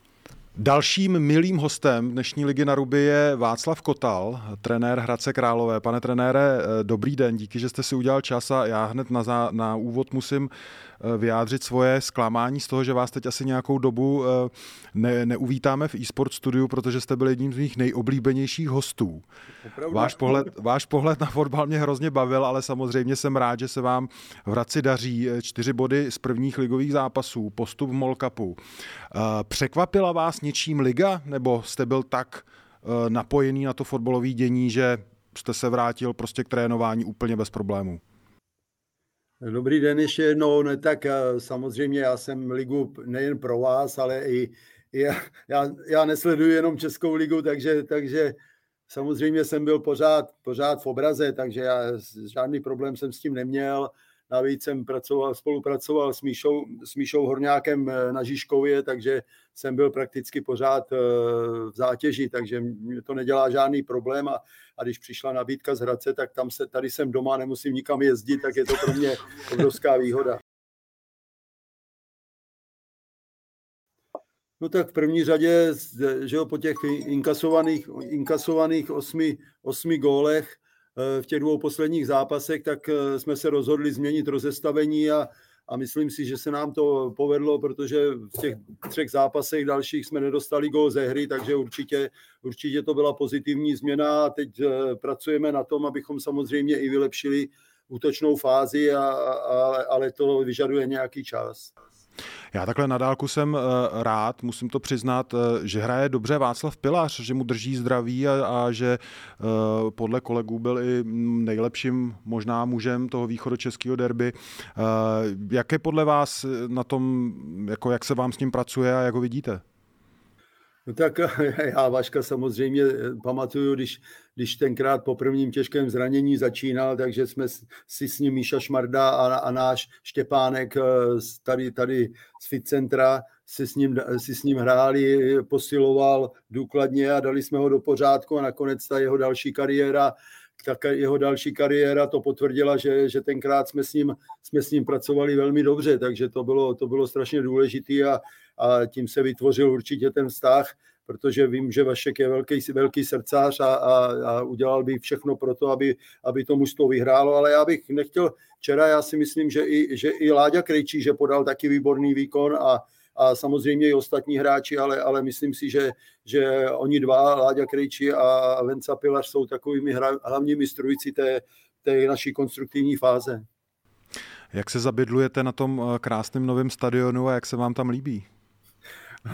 Dalším milým hostem dnešní ligy na Ruby je Václav Kotal, trenér Hradce Králové. Pane trenére, dobrý den, díky, že jste si udělal čas a já hned na, zá, na úvod musím Eh, vyjádřit svoje zklamání z toho, že vás teď asi nějakou dobu eh, ne, neuvítáme v eSport studiu, protože jste byl jedním z mých nejoblíbenějších hostů. Váš pohled, váš pohled na fotbal mě hrozně bavil, ale samozřejmě jsem rád, že se vám v Hradci daří eh, čtyři body z prvních ligových zápasů, postup v Molkapu. Překvapila vás něčím liga, nebo jste byl tak napojený na to fotbalové dění, že jste se vrátil prostě k trénování úplně bez problémů? Dobrý den ještě jednou. No, tak eh, samozřejmě já jsem ligu nejen pro vás, ale i, i já, já, já nesleduji jenom Českou ligu, takže, takže samozřejmě jsem byl pořád, pořád v obraze, takže já žádný problém jsem s tím neměl. Navíc jsem pracoval, spolupracoval s Míšou, s Míšou Horňákem eh, na Žižkově, takže jsem byl prakticky pořád eh, v zátěži, takže mě to nedělá žádný problém a, a když přišla nabídka z Hradce, tak tam se, tady jsem doma, nemusím nikam jezdit, tak je to pro mě obrovská výhoda. No tak v první řadě, že jo, po těch inkasovaných, inkasovaných osmi, osmi gólech, v těch dvou posledních zápasech, tak eh, jsme se rozhodli změnit rozestavení a, a myslím si, že se nám to povedlo, protože v těch třech zápasech dalších jsme nedostali gol ze hry, takže určitě, určitě to byla pozitivní změna a teď eh, pracujeme na tom, abychom samozřejmě i vylepšili útočnou fázi, a, a, ale to vyžaduje nějaký čas. Já takhle na dálku jsem uh, rád, musím to přiznat, uh, že hraje dobře Václav Pilař, že mu drží zdraví a, a že uh, podle kolegů byl i nejlepším možná mužem toho východočeského derby. Jak je podle vás na tom, jako jak se vám s ním pracuje a jak ho vidíte? No tak já Vaška samozřejmě pamatuju, když, když tenkrát po prvním těžkém zranění začínal, takže jsme si s ním Míša Šmarda a, a náš Štěpánek eh, tady, tady z Fit Centra si s, ním, si s ním hráli, posiloval důkladně a dali jsme ho do pořádku a nakonec ta jeho další kariéra tak jeho další kariéra to potvrdila, že, že tenkrát jsme s, ním, jsme s ním pracovali velmi dobře, takže to bylo, to bylo strašně důležité a, a tím se vytvořil určitě ten vztah, protože vím, že Vašek je velký, velký srdcář a, a, a udělal by všechno pro to, aby, aby to mužstvo vyhrálo, ale já bych nechtěl, včera já si myslím, že i, že i Láďa Krejčí, že podal taky výborný výkon a, a samozřejmě i ostatní hráči, ale, ale myslím si, že, že oni dva, Láďa Krejčí a Venca Pilař, jsou takovými hra, hlavními strujci té, té naší konstruktivní fáze. Jak se zabydlujete na tom eh, krásném novém stadionu a jak se vám tam líbí?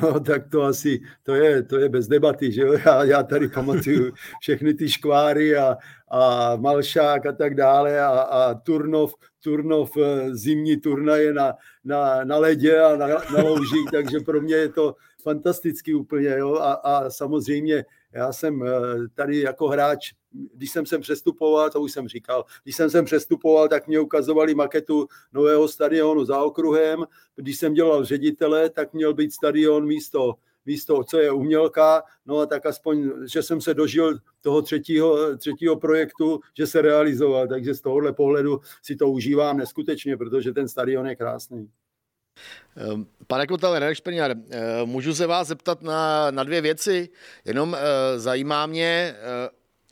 No, tak to asi, to je, to je bez debaty, že jo? Já, já tady pamatuju všechny ty škváry a, a Malšák a tak dále a, a Turnov, Turnov eh, zimní turnaje na, na, na ledě a na, na loužích, takže pro mě je to fantasticky úplně, jo? A, a samozřejmě já jsem eh, tady jako hráč, když jsem sem přestupoval, to už jsem říkal, když jsem sem přestupoval, tak mě ukazovali maketu nového stadionu za okruhem. Když jsem dělal ředitele, tak měl být stadion místo místo, co je umělka, no a tak aspoň, že jsem se dožil toho třetího, třetího projektu, že se realizoval, takže z tohohle pohledu si to užívám neskutečně, protože ten stadion je krásný. Ehm, pane Kotel, Radek Špeňar, ehm, můžu se vás zeptat na, na dvě věci. Jenom ehm, zajímá mě,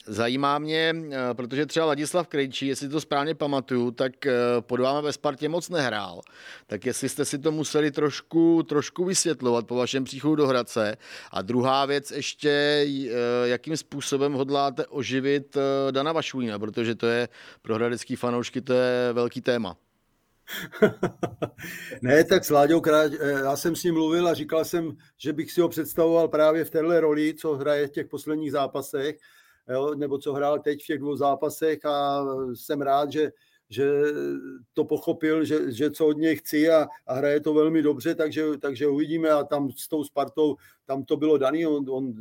Zajímá mě, protože třeba Ladislav Krejčí, jestli to správně pamatuju, tak pod vámi ve Spartě moc nehrál. Tak jestli jste si to museli trošku, trošku vysvětlovat po vašem příchodu do Hradce. A druhá věc ještě, jakým způsobem hodláte oživit Dana Vašulína, protože to je pro hradecký fanoušky to je velký téma. ne, tak s Láďou Kráč, eh, já jsem s ním mluvil a říkal jsem, že bych si ho představoval právě v téhle roli, co hraje v těch posledních zápasech, jo, nebo co hrál teď v těch dvou zápasech a jsem rád, že, že to pochopil, že, že co od něj chci a, a hraje to velmi dobře, takže, takže uvidíme a tam s tou Spartou, tam to bylo daný, on, on,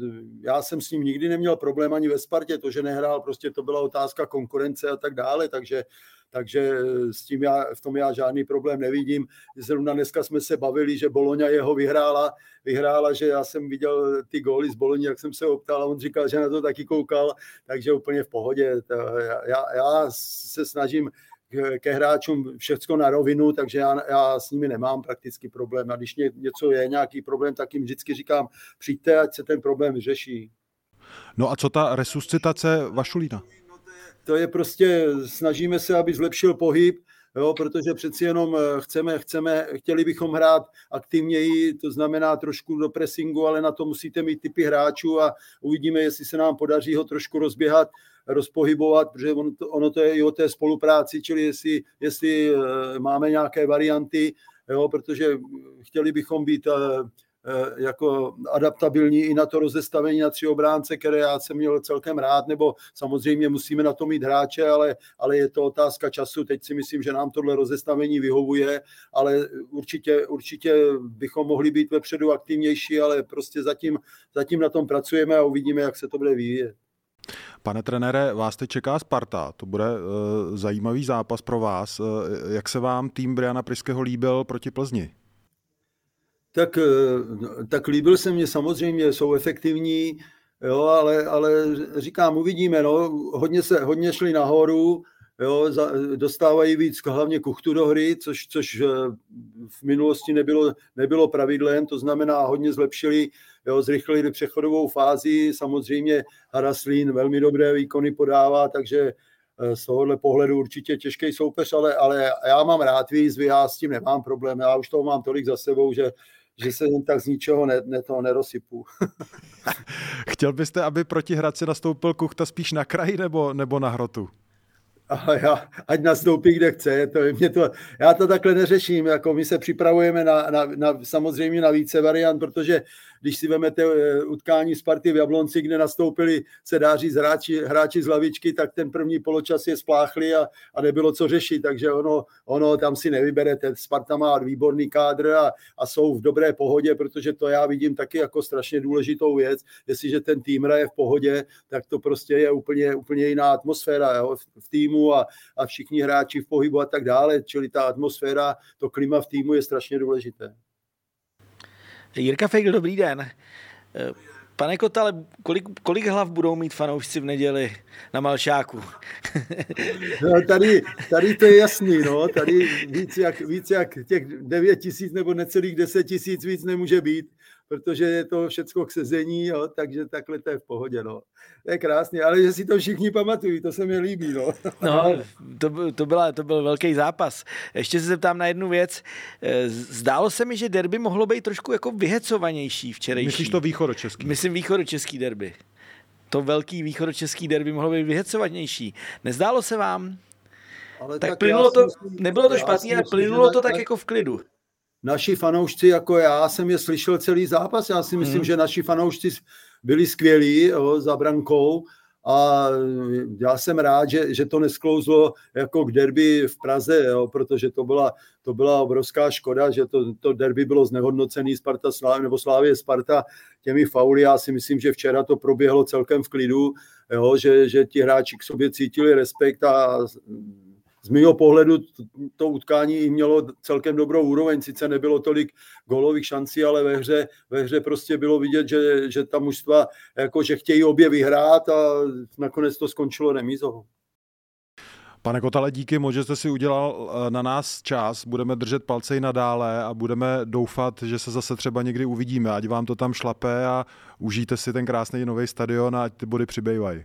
já jsem s ním nikdy neměl problém ani ve Spartě, to, že nehrál, prostě to byla otázka konkurence a tak dále, takže takže s tím já, v tom já žádný problém nevidím. Zrovna dneska jsme se bavili, že Boloňa jeho vyhrála, vyhrála, že já jsem viděl ty góly z Boloně, jak jsem se optal a on říkal, že na to taky koukal, takže úplně v pohodě. Já, já se snažím ke hráčům všechno na rovinu, takže já, já s nimi nemám prakticky problém. A když něco je, nějaký problém, tak jim vždycky říkám, přijďte, ať se ten problém vyřeší. No a co ta resuscitace Vašulína? To je prostě, snažíme se, aby zlepšil pohyb, jo, protože přeci jenom eh, chceme, chceme, chtěli bychom hrát aktivněji, to znamená trošku do pressingu, ale na to musíte mít typy hráčů a uvidíme, jestli se nám podaří ho trošku rozběhat, rozpohybovat, protože ono to, ono to je i o té spolupráci, čili jestli, jestli eh, máme nějaké varianty, jo, protože chtěli bychom být eh, jako adaptabilní i na to rozestavení na tři obránce, které já jsem měl celkem rád, nebo samozřejmě musíme na to mít hráče, ale, ale je to otázka času. Teď si myslím, že nám tohle rozestavení vyhovuje, ale určitě, určitě bychom mohli být vepředu aktivnější, ale prostě zatím, zatím na tom pracujeme a uvidíme, jak se to bude vyvíjet. Pane trenére, vás teď čeká Sparta. To bude uh, zajímavý zápas pro vás. Uh, jak se vám tým Briana Priského líbil proti Plzni? Tak, eh, tak líbil se mně samozřejmě, jsou efektivní, jo, ale, ale říkám, uvidíme, no, hodně, se, hodně šli nahoru, jo, za, dostávají víc hlavně kuchtu do hry, což, což eh, v minulosti nebylo, nebylo pravidlem, to znamená hodně zlepšili, jo, zrychlili přechodovou fázi, samozřejmě Haraslín velmi dobré výkony podává, takže eh, z tohohle pohledu určitě těžký soupeř, ale, ale já mám rád výzvy, já s tím nemám problém, já už toho mám tolik za sebou, že že se jen tak z ničeho ne, ne toho nerosypu. Chtěl byste, aby proti Hradci nastoupil Kuchta spíš na kraji nebo, nebo na hrotu? A já, ať nastoupí, kde chce. To, mě to, já to takhle neřeším. Jako my se připravujeme na, na, na, samozřejmě na více variant, protože když si vezmete eh, utkání Sparty v Jablonci, kde nastoupili se dá říct hráči, hráči z lavičky, tak ten první poločas je spláchli a, a nebylo co řešit, takže ono, ono tam si nevyberete. Sparta má výborný kádr a, a jsou v dobré pohodě, protože to já vidím taky jako strašně důležitou věc. Jestliže ten tým je v pohodě, tak to prostě je úplně, úplně jiná atmosféra jo, v, v týmu a, a všichni hráči v pohybu a tak dále. Čili ta atmosféra, to klima v týmu je strašně důležité. Jirka Feigl, dobrý den. Eh, pane Kotale, kolik, kolik hlav budou mít fanoušci v neděli na Malšáku? No, tady, tady to je jasný, no. tady víc jak, víc jak těch 9 tisíc nebo necelých 10 tisíc víc nemůže být protože je to všecko k sezení, jo, takže takhle to je v pohodě. No. To je krásně, ale že si to všichni pamatují, to se mi líbí. No, no to, to, byla, to byl velký zápas. Ještě se zeptám na jednu věc. Eh, zdálo se mi, že derby mohlo být trošku jako vyhecovanější včerejší. Myslíš to východočeský? Myslím východočeský derby. To velký východočeský derby mohlo být vyhecovanější. Nezdálo se vám? Ale tak, tak plynulo to, myslím, nebylo to špatné, ale plynulo to tak, tak jako v klidu. Naši fanoušci, jako já jsem je slyšel celý zápas, já si myslím, hmm. že naši fanoušci byli skvělí jo, za brankou a já jsem rád, že, že to nesklouzlo jako k derby v Praze, jo, protože to byla, to byla obrovská škoda, že to, to derby bylo znehodnocený Sparta Slávě, nebo Slávě Sparta těmi fauly. Já si myslím, že včera to proběhlo celkem v klidu, jo, že, že ti hráči k sobě cítili respekt a z mého pohledu to utkání mělo celkem dobrou úroveň, sice nebylo tolik golových šancí, ale ve hře, ve hře prostě bylo vidět, že, že ta mužstva jako, že chtějí obě vyhrát a nakonec to skončilo remízou. Pane Kotale, díky moc, že jste si udělal eh, na nás čas. Budeme držet palce i nadále a budeme doufat, že se zase třeba někdy uvidíme. Ať vám to tam šlape a užijte si ten krásný nový stadion a ať ty body přibývají.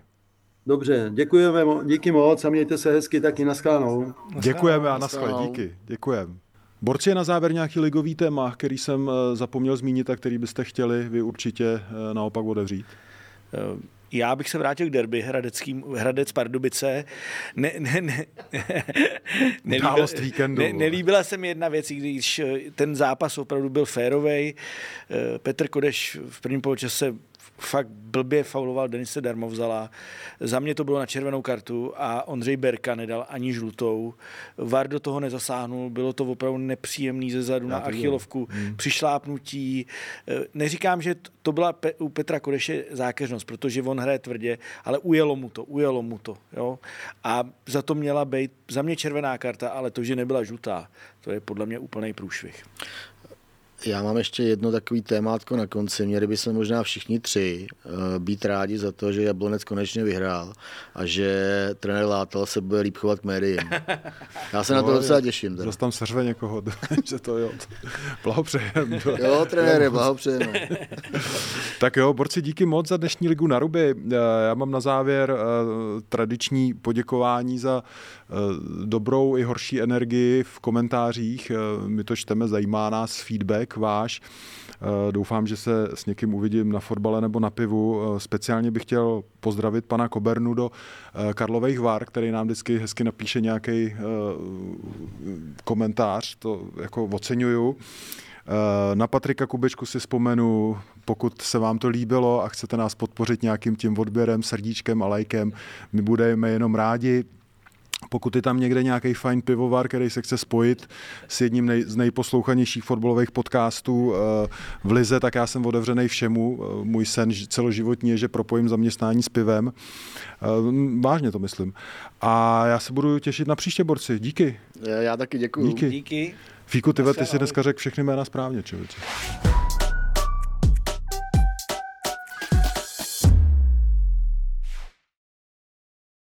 Dobře, děkujeme, díky moc a mějte se hezky taky naschledanou. Děkujeme a naschle, díky, děkujeme. Borci, je na závěr nějaký ligový téma, který jsem eh, zapomněl zmínit a který byste chtěli vy určitě eh, naopak otevřít? Eh, já bych se vrátil k derby Hradeckým, Hradec Pardubice. Ne, ne, ne, nelíbil, víkendu. Ne, nelíbila se mi jedna věc, když ten zápas opravdu byl férovej. Petr Kodeš v prvním poločase fakt blbě fauloval Denise Darmovzala. Za mě to bylo na červenou kartu a Ondřej Berka nedal ani žlutou. Var do toho nezasáhnul, bylo to opravdu nepříjemný ze zadu na achilovku, hmm. přišlápnutí. Eh, neříkám, že to byla u Petra Kodeše zákeřnost, protože on hraje tvrdě, ale ujelo mu to, ujelo mu to. Jo? A za to měla být za mě červená karta, ale to, že nebyla žlutá, to je podle mě úplný průšvih. Já mám ještě jedno takový témátko na konci. Měli bychom možná všichni tři uh, být rádi za to, že Jablonec konečně vyhrál a že trenér Látal se bude líp chovat k médiím. Já se no, na to docela těším. Zase tam seřve někoho, že to jo. Blahopřejem. Jo, trenére, blahopřejeme. tak jo, borci, díky moc za dnešní ligu na ruby. Eh, já mám na závěr uh, tradiční poděkování za dobrou i horší energii v komentářích. My to čteme, zajímá nás feedback váš. Eh, doufám, že se s někým uvidím na fotbale nebo na pivu. Eh, speciálně bych chtěl pozdravit pana Kobernu do eh, Karlových Var, který nám vždycky hezky napíše nějaký komentář, to jako oceňuju. Na Patrika Kubečku si vzpomenu, pokud se vám to líbilo a chcete nás podpořit nějakým tím odběrem, srdíčkem a lajkem, my budeme jenom rádi. Pokud je tam někde nějaký fajn pivovar, který se chce spojit s jedním nej, z nejposlouchanějších fotbalových podcastů eh, v Lize, tak já jsem otevřený všemu. Eh, můj sen celoživotní je, že propojím zaměstnání s pivem. Eh, vážně to myslím. A já se budu těšit na příště, borci. Díky. Já taky děkuji. Díky. Díky. Fíku, ty, ty si dneska řekl všechny jména správně, člověče.